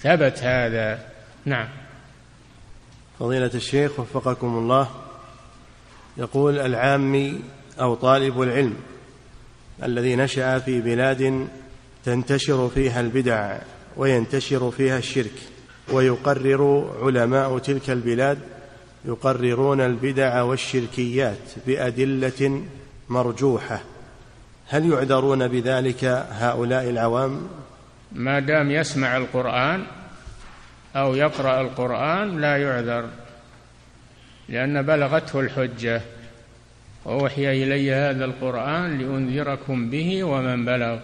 ثبت هذا. نعم. فضيلة الشيخ وفقكم الله. يقول العامي أو طالب العلم الذي نشأ في بلاد تنتشر فيها البدع وينتشر فيها الشرك ويقرر علماء تلك البلاد يقررون البدع والشركيات بأدلة مرجوحة. هل يعذرون بذلك هؤلاء العوام؟ ما دام يسمع القرآن أو يقرأ القرآن لا يعذر. لأن بلغته الحجة. وأوحي إلي هذا القرآن لأنذركم به ومن بلغ.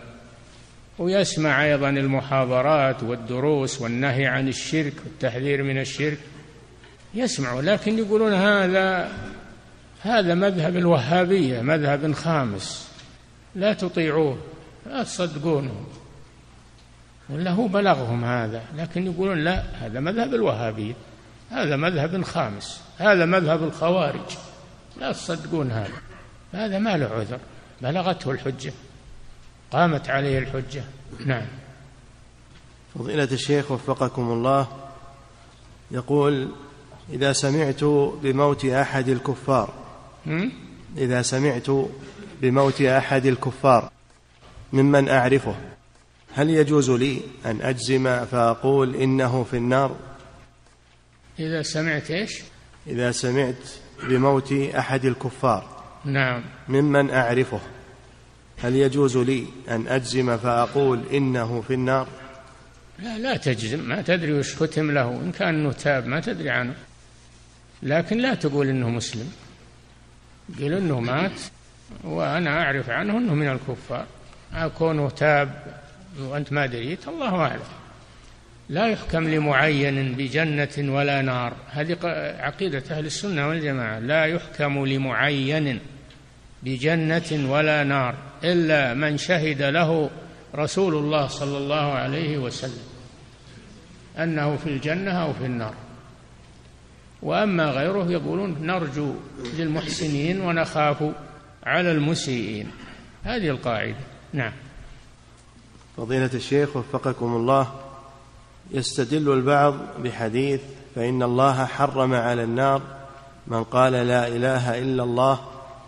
ويسمع أيضا المحاضرات والدروس والنهي عن الشرك والتحذير من الشرك. يسمع لكن يقولون هذا هذا مذهب الوهابية مذهب خامس. لا تطيعوه لا تصدقونه. ولا هو بلغهم هذا لكن يقولون لا هذا مذهب الوهابية. هذا مذهب خامس هذا مذهب الخوارج. لا تصدقون هذا هذا ما له عذر بلغته الحجة قامت عليه الحجة. نعم. فضيلة الشيخ وفقكم الله يقول إذا سمعت بموت أحد الكفار إذا سمعت بموت أحد الكفار ممن أعرفه هل يجوز لي أن أجزم فأقول إنه في النار؟ إذا سمعت إيش؟ إذا سمعت بموت أحد الكفار. نعم. ممن أعرفه. هل يجوز لي أن أجزم فأقول إنه في النار؟ لا لا تجزم. ما تدري وش ختم له. إن كان أنه تاب ما تدري عنه. لكن لا تقول إنه مسلم. قل إنه مات وأنا أعرف عنه أنه من الكفار. أكونه تاب وأنت ما دريت الله أعلم. لا يحكم لمعين بجنة ولا نار. هذه عقيدة أهل السنة والجماعة. لا يحكم لمعين بجنة ولا نار إلا من شهد له رسول الله صلى الله عليه وسلم أنه في الجنة أو في النار. وأما غيره يقولون نرجو للمحسنين ونخاف على المسيئين. هذه القاعدة. نعم. فضيلة الشيخ وفقكم الله. يستدل البعض بحديث فإن الله حرم على النار من قال لا إله إلا الله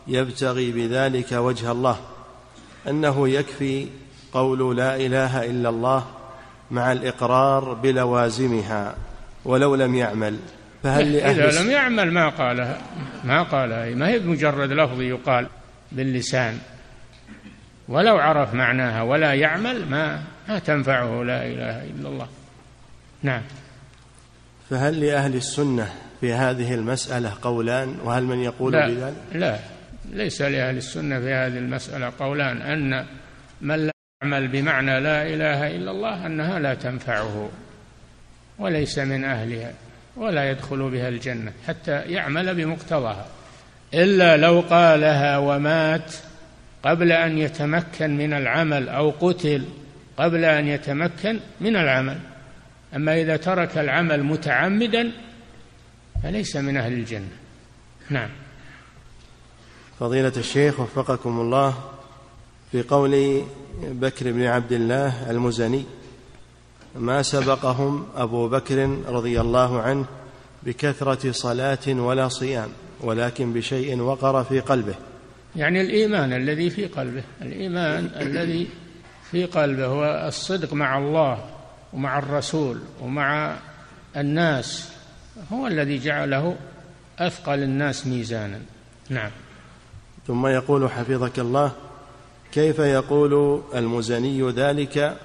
يبتغي بذلك وجه الله. أنه يكفي قول لا إله إلا الله مع الإقرار بلوازمها ولو لم يعمل. فهل لأهل إذا لم يعمل ما قالها ما قالها ما هي بمجرد لفظ يقال باللسان. ولو عرف معناها ولا يعمل ما ما تنفعه لا إله إلا الله. نعم. فهل لأهل السنة في هذه المسألة قولان؟ وهل من يقول لا بذلك؟ لا. ليس لأهل السنة في هذه المسألة قولان. أن من لا يعمل بمعنى لا إله إلا الله أنها لا تنفعه وليس من أهلها ولا يدخل بها الجنة حتى يعمل بمقتضاها. إلا لو قالها ومات قبل أن يتمكن من العمل أو قتل قبل أن يتمكن من العمل. أما إذا ترك العمل متعمدا فليس من أهل الجنة. نعم. فضيلة الشيخ وفقكم الله في قول بكر بن عبد الله المزني ما سبقهم أبو بكر رضي الله عنه بكثرة صلاة ولا صيام ولكن بشيء وقر في قلبه. يعني الإيمان الذي في قلبه الإيمان الذي في قلبه هو الصدق مع الله. ومع الرسول ومع الناس هو الذي جعله أثقل الناس ميزانا. نعم. ثم يقول حفظك الله كيف يقول المزني ذلك؟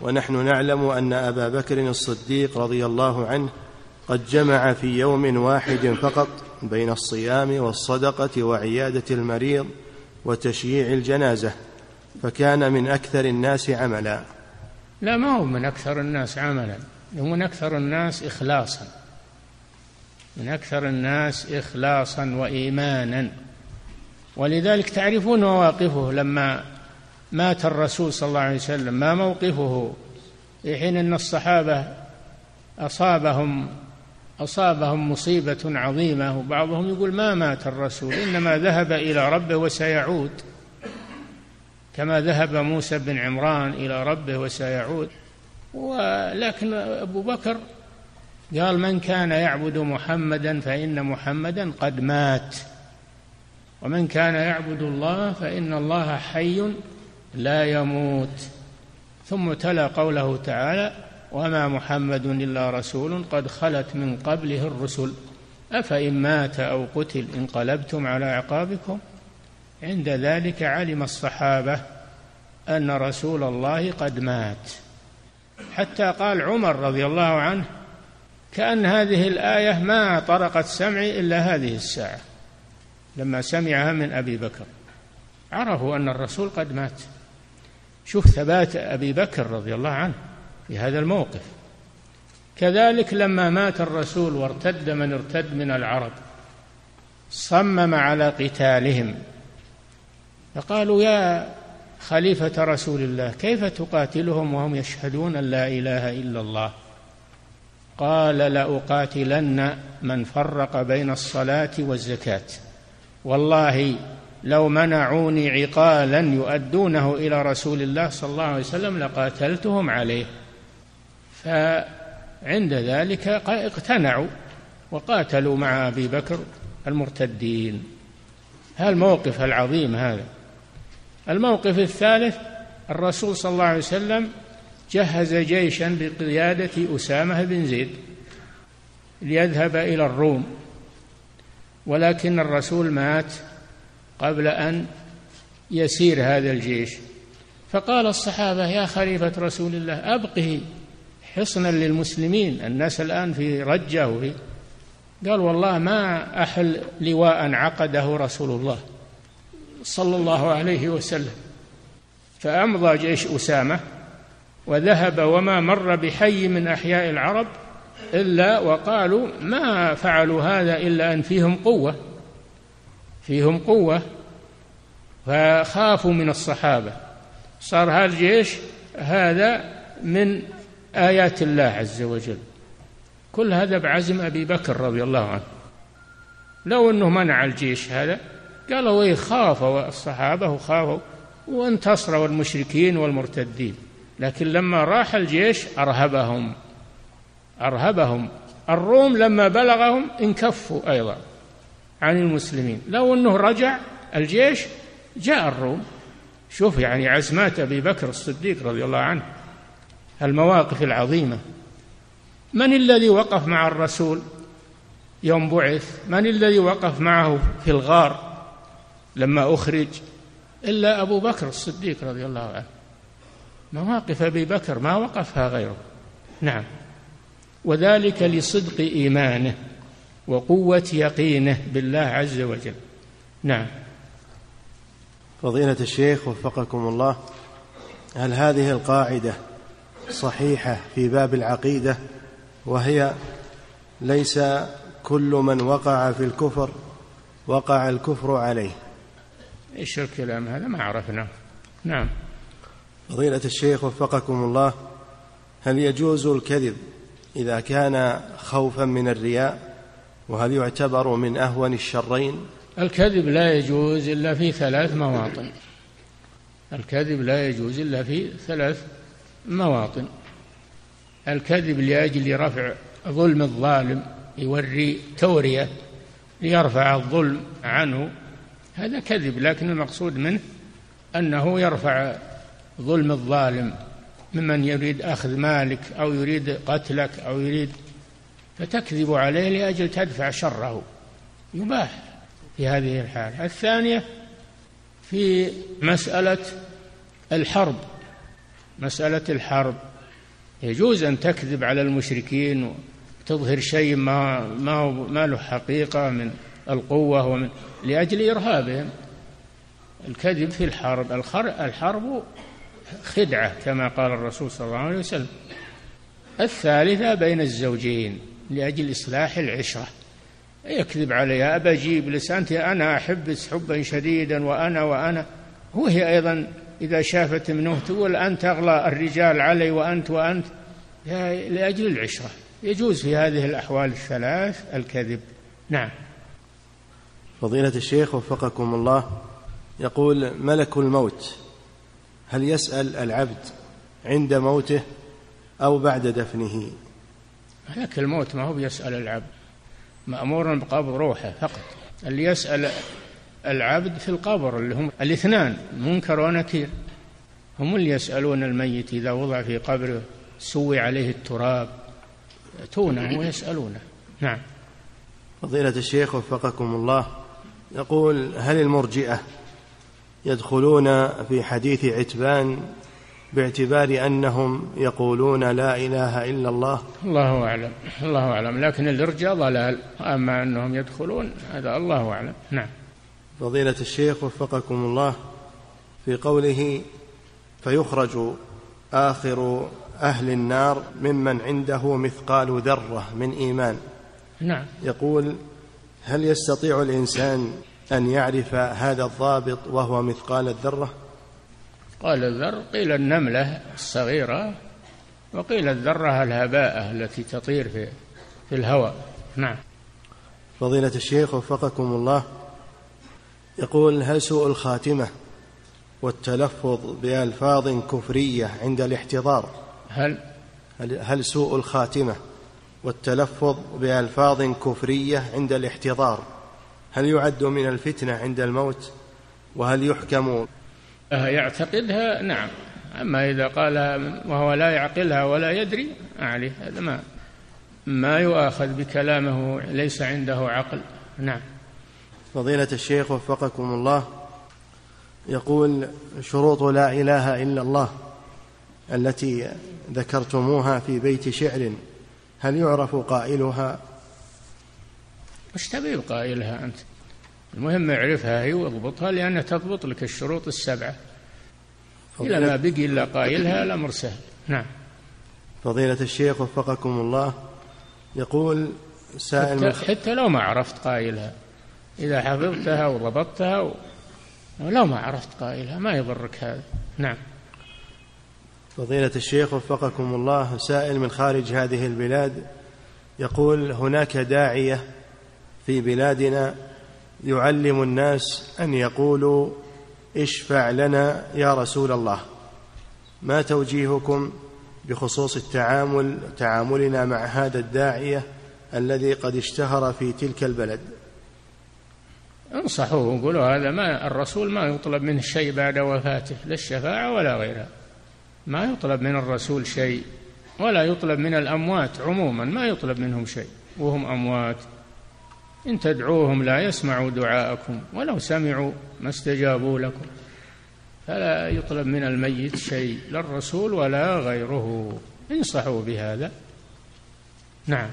ونحن نعلم أن أبا بكر الصديق رضي الله عنه قد جمع في يوم واحد فقط بين الصيام والصدقة وعيادة المريض وتشييع الجنازة فكان من أكثر الناس عملا. لا ما هو من أكثر الناس عملا من أكثر الناس اخلاصا. من أكثر الناس اخلاصا وايمانا. ولذلك تعرفون مواقفه لما مات الرسول صلى الله عليه وسلم. ما موقفه؟ في حين أن الصحابة أصابهم أصابهم مصيبة عظيمة وبعضهم يقول ما مات الرسول إنما ذهب إلى ربه وسيعود. كما ذهب موسى بن عمران إلى ربه وسيعود. ولكن أبو بكر قال من كان يعبد محمدا فإن محمدا قد مات. ومن كان يعبد الله فإن الله حي لا يموت. ثم تلا قوله تعالى وما محمد إلا رسول قد خلت من قبله الرسل. أفإن مات أو قتل انقلبتم على اعقابكم عند ذلك علم الصحابة أن رسول الله قد مات. حتى قال عمر رضي الله عنه كأن هذه الآية ما طرقت سمعي إلا هذه الساعة لما سمعها من أبي بكر. عرفوا أن الرسول قد مات. شوف ثبات أبي بكر رضي الله عنه في هذا الموقف. كذلك لما مات الرسول وارتد من ارتد من العرب صمم على قتالهم. فقالوا يا خليفة رسول الله كيف تقاتلهم وهم يشهدون أن لا إله إلا الله؟ قال لأقاتلن من فرق بين الصلاة والزكاة. والله لو منعوني عقالا يؤدونه إلى رسول الله صلى الله عليه وسلم لقاتلتهم عليه. فعند ذلك اقتنعوا وقاتلوا مع أبي بكر المرتدين. هذا الموقف العظيم هذا. الموقف الثالث الرسول صلى الله عليه وسلم جهز جيشا بقيادة أسامة بن زيد ليذهب إلى الروم. ولكن الرسول مات قبل أن يسير هذا الجيش. فقال الصحابة يا خليفة رسول الله أبقه حصنا للمسلمين. الناس الآن في رجة وفي قال والله ما أحل لواء عقده رسول الله. صلى الله عليه وسلم. فأمضى جيش أسامة وذهب وما مر بحي من أحياء العرب إلا وقالوا ما فعلوا هذا إلا أن فيهم قوة فيهم قوة فخافوا من الصحابة. صار هذا الجيش هذا من آيات الله عز وجل. كل هذا بعزم أبي بكر رضي الله عنه. لو أنه منع الجيش هذا قالوا إيه خافوا الصحابة وخافوا وانتصروا المشركين والمرتدين. لكن لما راح الجيش أرهبهم أرهبهم. الروم لما بلغهم انكفوا أيضا عن المسلمين. لو أنه رجع الجيش جاء الروم. شوف يعني عزمات أبي بكر الصديق رضي الله عنه المواقف العظيمة. من الذي وقف مع الرسول يوم بعث؟ من الذي وقف معه في الغار؟ لما أخرج. إلا أبو بكر الصديق رضي الله عنه. مواقف أبي بكر ما وقفها غيره. نعم. وذلك لصدق إيمانه وقوة يقينه بالله عز وجل. نعم. فضيلة الشيخ وفقكم الله هل هذه القاعدة صحيحة في باب العقيدة وهي ليس كل من وقع في الكفر وقع الكفر عليه؟ إيش الكلام هذا؟ ما عرفنا. نعم. فضيلة الشيخ وفقكم الله هل يجوز الكذب إذا كان خوفا من الرياء؟ وهل يعتبر من أهون الشرين؟ الكذب لا يجوز إلا في ثلاث مواطن. الكذب لا يجوز إلا في ثلاث مواطن. الكذب لأجل رفع ظلم الظالم يوري تورية ليرفع الظلم عنه هذا كذب لكن المقصود منه أنه يرفع ظلم الظالم ممن يريد أخذ مالك أو يريد قتلك أو يريد فتكذب عليه لأجل تدفع شره يباح في هذه الحالة الثانية في مسألة الحرب مسألة الحرب. يجوز أن تكذب على المشركين وتظهر شيء ما ما ما له حقيقة من القوة ومن لأجل إرهابهم. الكذب في الحرب. الحرب خدعة كما قال الرسول صلى الله عليه وسلم. الثالثة بين الزوجين لأجل إصلاح العشرة. يكذب علي أبى أجيب لسانتي أنت أنا أحبك حبا شديدا وأنا وأنا. وهي أيضا إذا شافت منه تقول أنت أغلى الرجال علي وأنت وأنت. لأجل العشرة. يجوز في هذه الأحوال الثلاث الكذب. نعم. فضيلة الشيخ وفقكم الله يقول ملك الموت هل يسأل العبد عند موته أو بعد دفنه؟ ملك الموت ما هو بيسأل العبد مأمور بقبض روحه فقط. اللي يسأل العبد في القبر اللي هم الاثنان منكر ونكير. هم اللي يسألون الميت إذا وضع في قبره سوي عليه التراب. يأتونه ويسألونه نعم. فضيلة الشيخ وفقكم الله يقول هل المرجئة يدخلون في حديث عتبان باعتبار أنهم يقولون لا إله إلا الله؟ الله أعلم الله أعلم. لكن الإرجاء ضلال أما أنهم يدخلون هذا الله أعلم. نعم. فضيلة الشيخ وفقكم الله في قوله فيخرج آخر أهل النار ممن عنده مثقال ذرة من إيمان. نعم. يقول هل يستطيع الإنسان أن يعرف هذا الضابط وهو مثقال الذرة قال الذر قيل النملة الصغيرة. وقيل الذرة الهباءة التي تطير في في الهواء. نعم. فضيلة الشيخ وفقكم الله يقول هل سوء الخاتمة والتلفظ بألفاظ كفرية عند الاحتضار؟ هل هل سوء الخاتمة والتلفظ بألفاظ كفرية عند الاحتضار. هل يعد من الفتنة عند الموت؟ وهل يحكم يعتقدها نعم. أما إذا قال وهو لا يعقلها ولا يدري عليه هذا ما ما يؤاخذ بكلامه ليس عنده عقل. نعم. فضيلة الشيخ وفقكم الله يقول شروط لا إله إلا الله التي ذكرتموها في بيت شعر. هل يعرف قائلها؟ وش تبي قائلها أنت. المهم اعرفها هي واضبطها لأنها تضبط لك الشروط السبعة. إذا ما بقي إلا قائلها الأمر سهل. نعم. فضيلة الشيخ وفقكم الله يقول سائل حتى, حتى لو ما عرفت قائلها. إذا حفظتها وضبطتها ولو ما عرفت قائلها ما يضرك هذا. نعم. فضيلة الشيخ وفقكم الله سائل من خارج هذه البلاد يقول هناك داعية في بلادنا يعلم الناس أن يقولوا اشفع لنا يا رسول الله ما توجيهكم بخصوص التعامل تعاملنا مع هذا الداعية الذي قد اشتهر في تلك البلد؟ انصحوه وقولوا هذا ما الرسول ما يطلب منه شيء بعد وفاته لا الشفاعة ولا غيرها. ما يطلب من الرسول شيء ولا يطلب من الأموات عموما ما يطلب منهم شيء وهم أموات. إن تدعوهم لا يسمعوا دعاءكم ولو سمعوا ما استجابوا لكم. فلا يطلب من الميت شيء لا الرسول ولا غيره. انصحوا بهذا. نعم.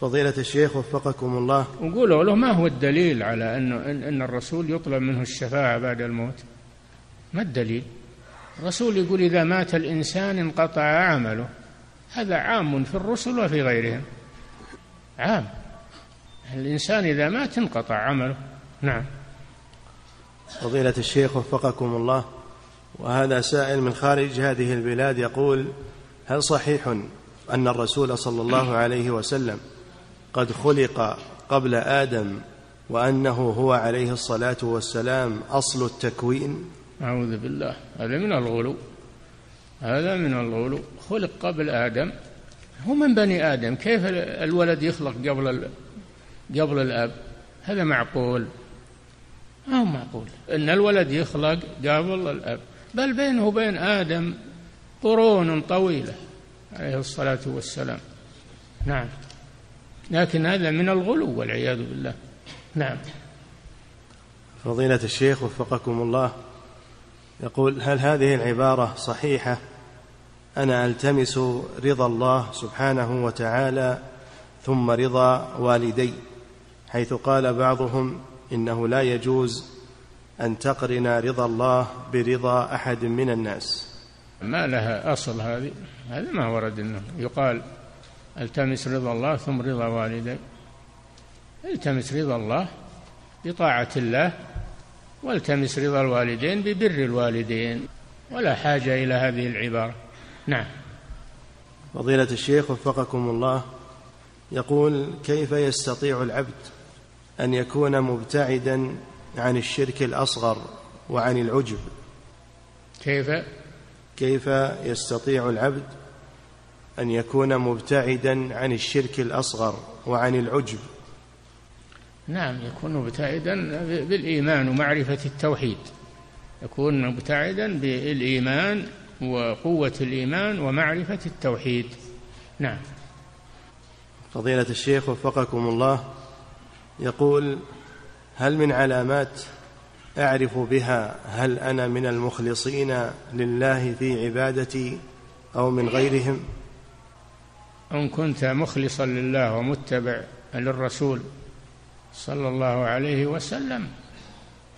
فضيلة الشيخ وفقكم الله. وقولوا له ما هو الدليل على أن, أن الرسول يطلب منه الشفاعة بعد الموت؟ ما الدليل؟ الرسول يقول إذا مات الإنسان انقطع عمله. هذا عام في الرسل وفي غيرهم. عام. الإنسان إذا مات انقطع عمله. نعم. فضيلة الشيخ وفقكم الله وهذا سائل من خارج هذه البلاد يقول هل صحيح أن الرسول صلى الله عليه وسلم قد خلق قبل آدم وأنه هو عليه الصلاة والسلام أصل التكوين؟ أعوذ بالله. هذا من الغلو. هذا من الغلو. خلق قبل آدم. هو من بني آدم. كيف الولد يخلق قبل قبل الأب؟ هذا معقول. ما هو معقول. أن الولد يخلق قبل الأب. بل بينه وبين آدم قرون طويلة عليه الصلاة والسلام. نعم. لكن هذا من الغلو والعياذ بالله. نعم. فضيلة الشيخ وفقكم الله. يقول هل هذه العبارة صحيحة؟ أنا ألتمس رضا الله سبحانه وتعالى ثم رضا والدي حيث قال بعضهم إنه لا يجوز أن تقرن رضا الله برضا أحد من الناس. ما لها أصل هذه؟ هذا ما ورد أنه يقال ألتمس رضا الله ثم رضا والدي. ألتمس رضا الله بطاعة الله والتمس رضا الوالدين ببر الوالدين ولا حاجة إلى هذه العبارة. نعم. فضيلة الشيخ وفقكم الله يقول كيف يستطيع العبد أن يكون مبتعدا عن الشرك الأصغر وعن العجب؟ كيف؟ كيف يستطيع العبد أن يكون مبتعدا عن الشرك الأصغر وعن العجب؟ نعم يكون مبتعدا بالإيمان ومعرفة التوحيد. يكون مبتعدا بالإيمان وقوة الإيمان ومعرفة التوحيد. نعم. فضيلة الشيخ وفقكم الله يقول هل من علامات أعرف بها هل أنا من المخلصين لله في عبادتي أو من غيرهم؟ إن كنت مخلصا لله ومتبع للرسول صلى الله عليه وسلم.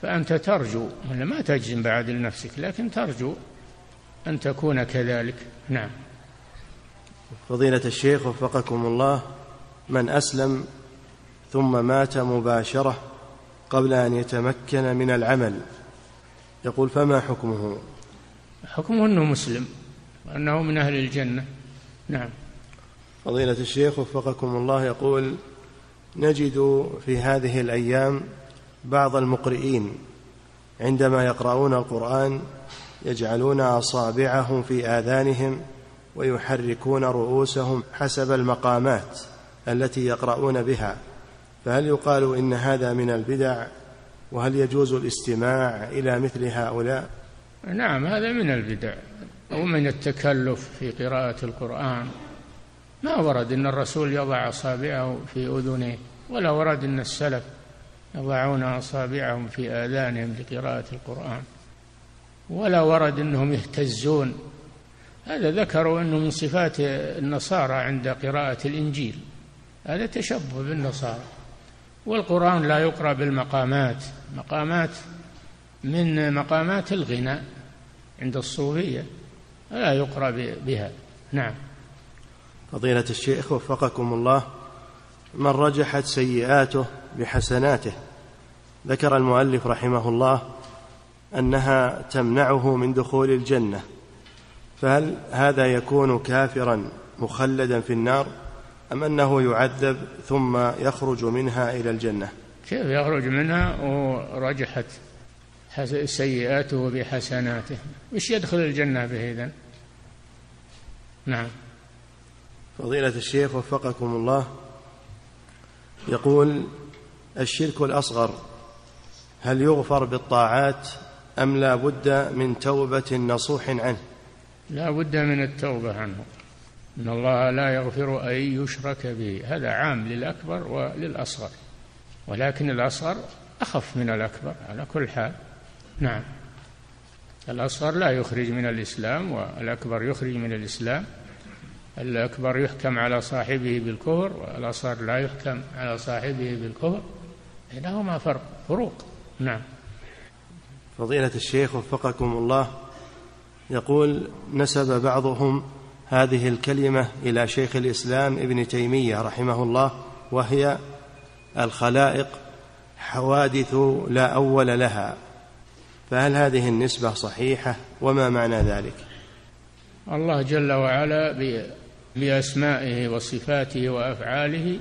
فأنت ترجو ما تجزم بعد لنفسك لكن ترجو أن تكون كذلك. نعم. فضيلة الشيخ وفقكم الله من أسلم ثم مات مباشرة قبل أن يتمكن من العمل يقول فما حكمه؟ حكمه أنه مسلم وأنه من أهل الجنة. نعم. فضيلة الشيخ وفقكم الله يقول نجد في هذه الأيام بعض المقرئين عندما يقرؤون القرآن يجعلون أصابعهم في آذانهم ويحركون رؤوسهم حسب المقامات التي يقرؤون بها فهل يقال إن هذا من البدع؟ وهل يجوز الاستماع إلى مثل هؤلاء؟ نعم هذا من البدع ومن التكلف في قراءة القرآن. ما ورد أن الرسول يضع أصابعه في أذنيه ولا ورد أن السلف يضعون أصابعهم في آذانهم لقراءة القرآن ولا ورد أنهم يهتزون. هذا ذكروا أنه من صفات النصارى عند قراءة الإنجيل. هذا تشبه بالنصارى. والقرآن لا يقرأ بالمقامات. مقامات من مقامات الغناء عند الصوفية لا يقرأ بها. نعم. فضيلة الشيخ وفقكم الله من رجحت سيئاته بحسناته. ذكر المؤلف رحمه الله أنها تمنعه من دخول الجنة. فهل هذا يكون كافرا مخلدا في النار أم أنه يعذب ثم يخرج منها إلى الجنة؟ كيف يخرج منها؟ ورجحت سيئاته بحسناته. وش يدخل الجنة به إذن؟ نعم. فضيلة الشيخ وفقكم الله يقول الشرك الأصغر هل يغفر بالطاعات أم لا بد من توبة نصوح عنه؟ لا بد من التوبة عنه إن الله لا يغفر أن يشرك به. هذا عام للأكبر وللأصغر ولكن الأصغر أخف من الأكبر على كل حال. نعم الأصغر لا يخرج من الإسلام والأكبر يخرج من الإسلام. الأكبر يحكم على صاحبه بالكفر والأصغر لا يحكم على صاحبه بالكفر. بينهما فرق فروق. نعم. فضيلة الشيخ وفقكم الله يقول نسب بعضهم هذه الكلمة إلى شيخ الإسلام ابن تيمية رحمه الله وهي الخلائق حوادث لا أول لها. فهل هذه النسبة صحيحة؟ وما معنى ذلك؟ الله جل وعلا بأسمائه وصفاته وأفعاله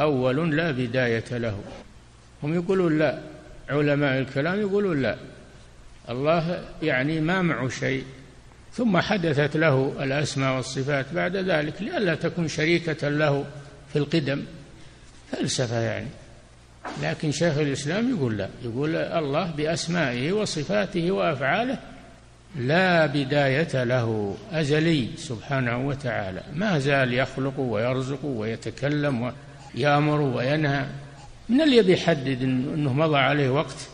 أول لا بداية له. هم يقولون لا. علماء الكلام يقولون لا. الله يعني ما معه شيء. ثم حدثت له الأسماء والصفات بعد ذلك لئلا تكون شريكة له في القدم. فلسفة يعني. لكن شيخ الإسلام يقول لا. يقول الله بأسمائه وصفاته وأفعاله لا بداية له أزلي سبحانه وتعالى. ما زال يخلق ويرزق ويتكلم ويأمر وينهى. من اللي بيحدد إنه مضى عليه وقت؟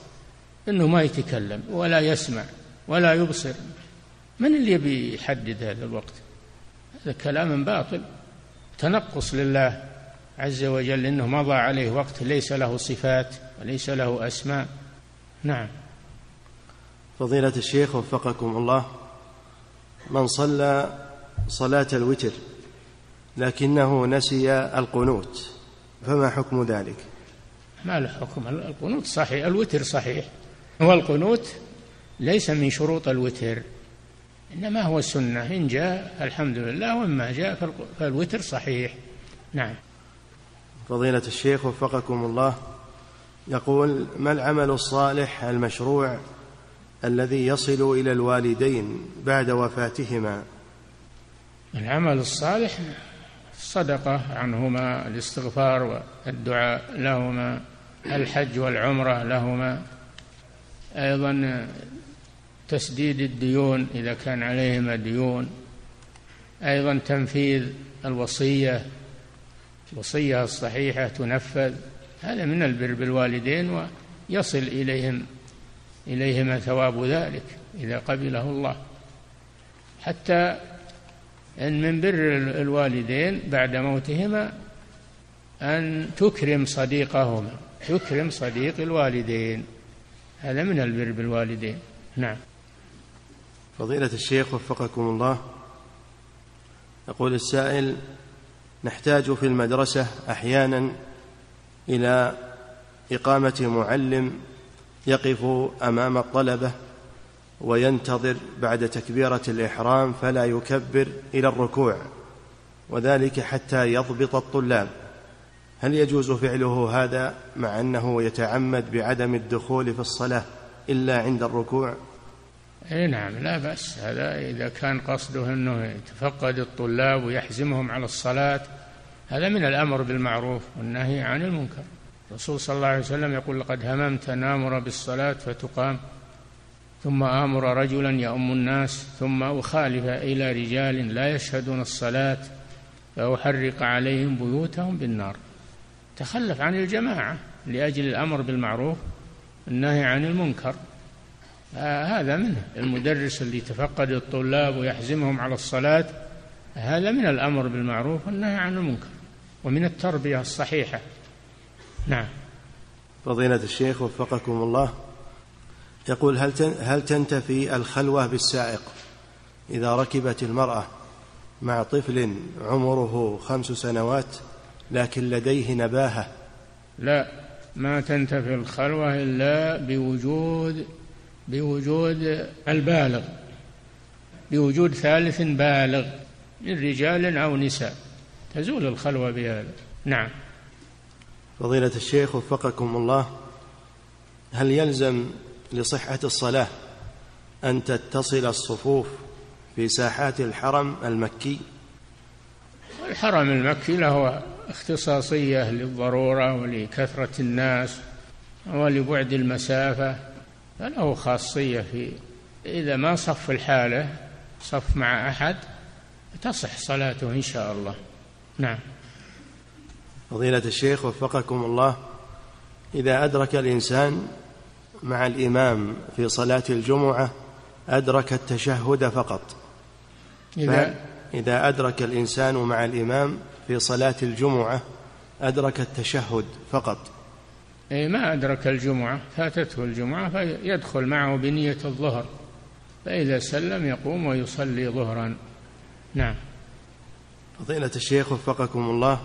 أنه ما يتكلم ولا يسمع ولا يبصر. من اللي يبي يحدد هذا الوقت؟ هذا كلام باطل. تنقص لله عز وجل إنه مضى عليه وقت ليس له صفات وليس له أسماء. نعم. فضيلة الشيخ وفقكم الله من صلى صلاة الوتر لكنه نسي القنوت فما حكم ذلك؟ ما له حكم. القنوت صحيح الوتر صحيح. والقنوت ليس من شروط الوتر إنما هو سنة إن جاء الحمد لله وإما جاء فالوتر صحيح. نعم. فضيلة الشيخ وفقكم الله يقول ما العمل الصالح المشروع الذي يصل إلى الوالدين بعد وفاتهما. العمل الصالح الصدقة عنهما الاستغفار والدعاء لهما الحج والعمرة لهما. أيضا تسديد الديون إذا كان عليهما ديون. أيضا تنفيذ الوصية الوصية الصحيحة تنفذ. هذا من البر بالوالدين ويصل إليهم إليهما ثواب ذلك إذا قبله الله. حتى أن من بر الوالدين بعد موتهما أن تكرم صديقهما تكرم صديق الوالدين. هذا من البر بالوالدين. نعم. فضيلة الشيخ وفقكم الله يقول السائل نحتاج في المدرسة أحيانا إلى إقامة معلم يقف أمام الطلبة وينتظر بعد تكبيرة الإحرام فلا يكبر إلى الركوع وذلك حتى يضبط الطلاب. هل يجوز فعله هذا مع أنه يتعمد بعدم الدخول في الصلاة إلا عند الركوع؟ إي نعم لا بأس. هذا إذا كان قصده أنه يتفقد الطلاب ويحزمهم على الصلاة هذا من الأمر بالمعروف والنهي عن المنكر. الرسول صلى الله عليه وسلم يقول لقد هممت أن آمر بالصلاة فتقام ثم آمر رجلا يؤم الناس ثم أخالف إلى رجال لا يشهدون الصلاة فأحرق عليهم بيوتهم بالنار. تخلف عن الجماعة لأجل الأمر بالمعروف النهي عن المنكر. هذا منه. المدرس اللي تفقد الطلاب ويحزمهم على الصلاة هذا من الأمر بالمعروف والنهي عن المنكر ومن التربية الصحيحة. نعم. فضيلة الشيخ وفقكم الله يقول هل هل تنتفي الخلوة بالسائق إذا ركبت المرأة مع طفل عمره خمس سنوات لكن لديه نباهة؟ لا ما تنتفي الخلوة إلا بوجود بوجود البالغ بوجود ثالث بالغ من رجال أو نساء تزول الخلوة بهذا. نعم. فضيلة الشيخ وفقكم الله هل يلزم لصحة الصلاة أن تتصل الصفوف في ساحات الحرم المكي؟ الحرم المكي له اختصاصية للضرورة ولكثرة الناس ولبعد المسافة فله خاصية في إذا ما صف الحالة صف مع أحد تصح صلاته إن شاء الله. نعم. فضيلة الشيخ وفقكم الله إذا أدرك الإنسان مع الإمام في صلاة الجمعة أدرك التشهد فقط. إذا إذا أدرك الإنسان مع الإمام في صلاة الجمعة أدرك التشهد فقط؟ أي ما أدرك الجمعة فاتته الجمعة فيدخل معه بنية الظهر فإذا سلم يقوم ويصلي ظهرا. نعم. فضيلة الشيخ وفقكم الله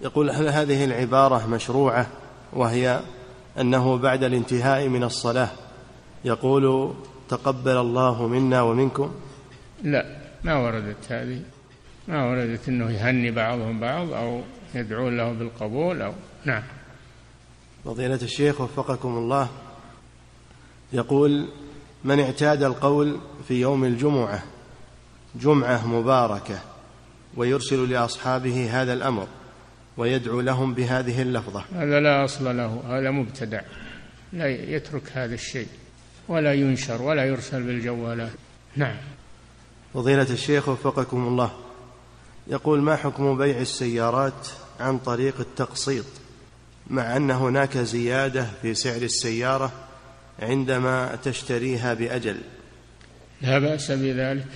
يقول هل هذه العبارة مشروعة وهي أنه بعد الانتهاء من الصلاة يقول تقبل الله منا ومنكم؟ لا ما وردت هذه. ما وردت أنه يهني بعضهم بعض أو يدعو له بالقبول أو نعم. فضيلة الشيخ وفقكم الله يقول من اعتاد القول في يوم الجمعة جمعة مباركة ويرسل لأصحابه هذا الأمر. ويدعو لهم بهذه اللفظة. هذا لا أصل له هذا مبتدع لا يترك هذا الشيء ولا ينشر ولا يرسل بالجوالات. نعم. فضيلة الشيخ وفقكم الله يقول ما حكم بيع السيارات عن طريق التقسيط؟ مع أن هناك زيادة في سعر السيارة عندما تشتريها بأجل. لا بأس بذلك.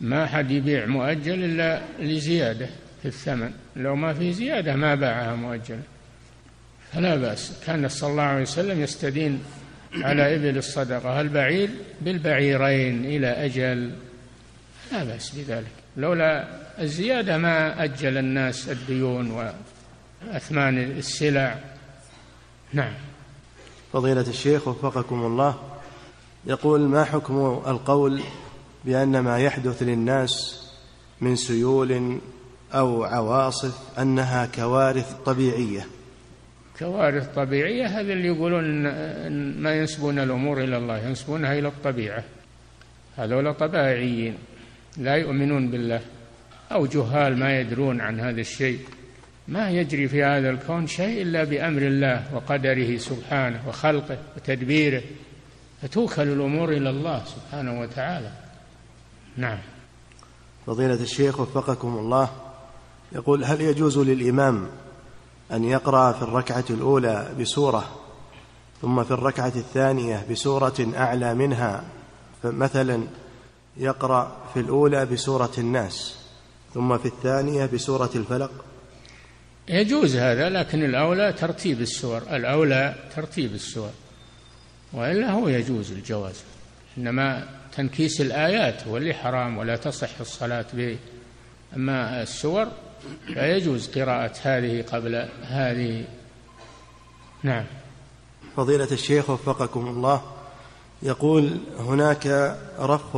ما حد يبيع مؤجل إلا لزيادة في الثمن. لو ما في زيادة ما باعها مؤجلا فلا بأس. كان صلى الله عليه وسلم يستدين على إبل الصدقة. البعير بالبعيرين إلى أجل. لا بأس بذلك. لولا الزيادة ما أجل الناس الديون وأثمان السلع. نعم. فضيلة الشيخ وفقكم الله يقول ما حكم القول بأن ما يحدث للناس من سيول أو عواصف أنها كوارث طبيعية. كوارث طبيعية هذا اللي يقولون ما ينسبون الأمور إلى الله ينسبونها إلى الطبيعة. هذول طبيعيين لا يؤمنون بالله أو جهال ما يدرون عن هذا الشيء. ما يجري في هذا الكون شيء إلا بأمر الله وقدره سبحانه وخلقه وتدبيره. فتوكل الأمور إلى الله سبحانه وتعالى. نعم. فضيلة الشيخ وفقكم الله. يقول هل يجوز للإمام أن يقرأ في الركعة الأولى بسورة ثم في الركعة الثانية بسورة أعلى منها؟ فمثلا يقرأ في الأولى بسورة الناس ثم في الثانية بسورة الفلق؟ يجوز هذا لكن الأولى ترتيب السور الأولى ترتيب السور وإلا هو يجوز الجواز. إنما تنكيس الآيات هو اللي حرام ولا تصح الصلاة به. أما السور لا يجوز قراءة هذه قبل هذه. نعم. فضيلة الشيخ وفقكم الله يقول هناك رف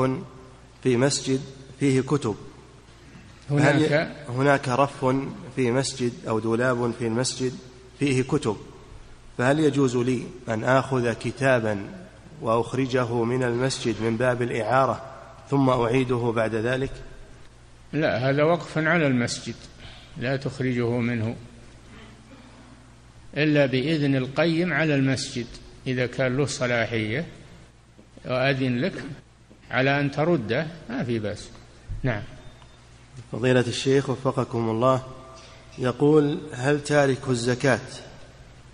في مسجد فيه كتب. هناك؟ هناك رف في مسجد أو دولاب في المسجد فيه كتب. فهل يجوز لي أن آخذ كتابا وأخرجه من المسجد من باب الإعارة ثم أعيده بعد ذلك؟ لا هذا وقف على المسجد. لا تخرجه منه إلا بإذن القيم على المسجد إذا كان له صلاحية وأذن لك على أن ترده ما في بأس. نعم. فضيلة الشيخ وفقكم الله يقول هل تارك الزكاة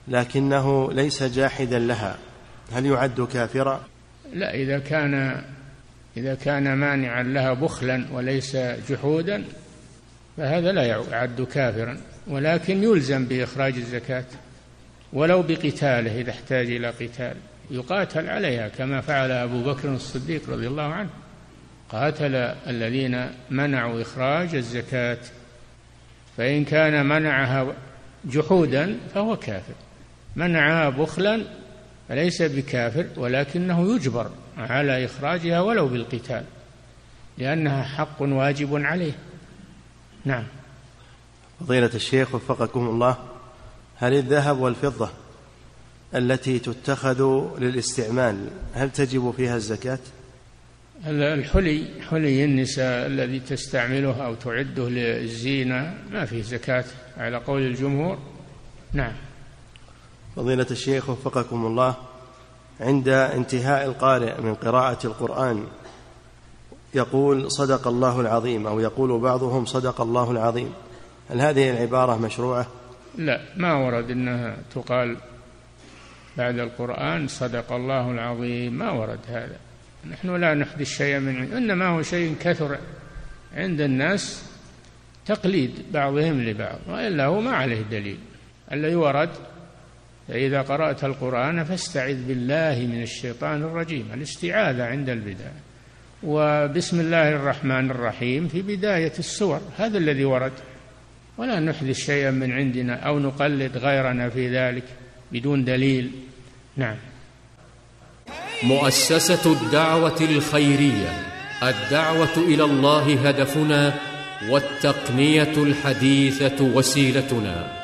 لكنه ليس جاحدا لها؟ هل يعد كافرا؟ لا إذا كان إذا كان مانعا لها بخلا وليس جحودا فهذا لا يعد كافرا ولكن يلزم بإخراج الزكاة ولو بقتاله إذا احتاج إلى قتال. يقاتل عليها كما فعل أبو بكر الصديق رضي الله عنه. قاتل الذين منعوا إخراج الزكاة. فإن كان منعها جحودا فهو كافر. منعها بخلا فليس بكافر ولكنه يجبر على إخراجها ولو بالقتال لأنها حق واجب عليه. نعم. فضيلة الشيخ وفقكم الله هل الذهب والفضة التي تتخذ للاستعمال هل تجب فيها الزكاة؟ الحلي حلي النساء الذي تستعمله أو تعده للزينة ما فيه زكاة على قول الجمهور. نعم. فضيلة الشيخ وفقكم الله عند انتهاء القارئ من قراءة القرآن يقول صدق الله العظيم أو يقول بعضهم صدق الله العظيم. هل هذه العبارة مشروعة؟ لا ما ورد أنها تقال بعد القرآن صدق الله العظيم ما ورد هذا. نحن لا نحدث شيئا من إنما هو شيء كثر عند الناس تقليد بعضهم لبعض وإلا هو ما عليه دليل. الذي ورد فإذا قرأت القرآن فاستعذ بالله من الشيطان الرجيم الاستعاذة عند البداية. وبسم الله الرحمن الرحيم في بداية السور هذا الذي ورد. ولا نحدث شيئا من عندنا أو نقلد غيرنا في ذلك بدون دليل. نعم. مؤسسة الدعوة الخيرية الدعوة إلى الله هدفنا والتقنية الحديثة وسيلتنا.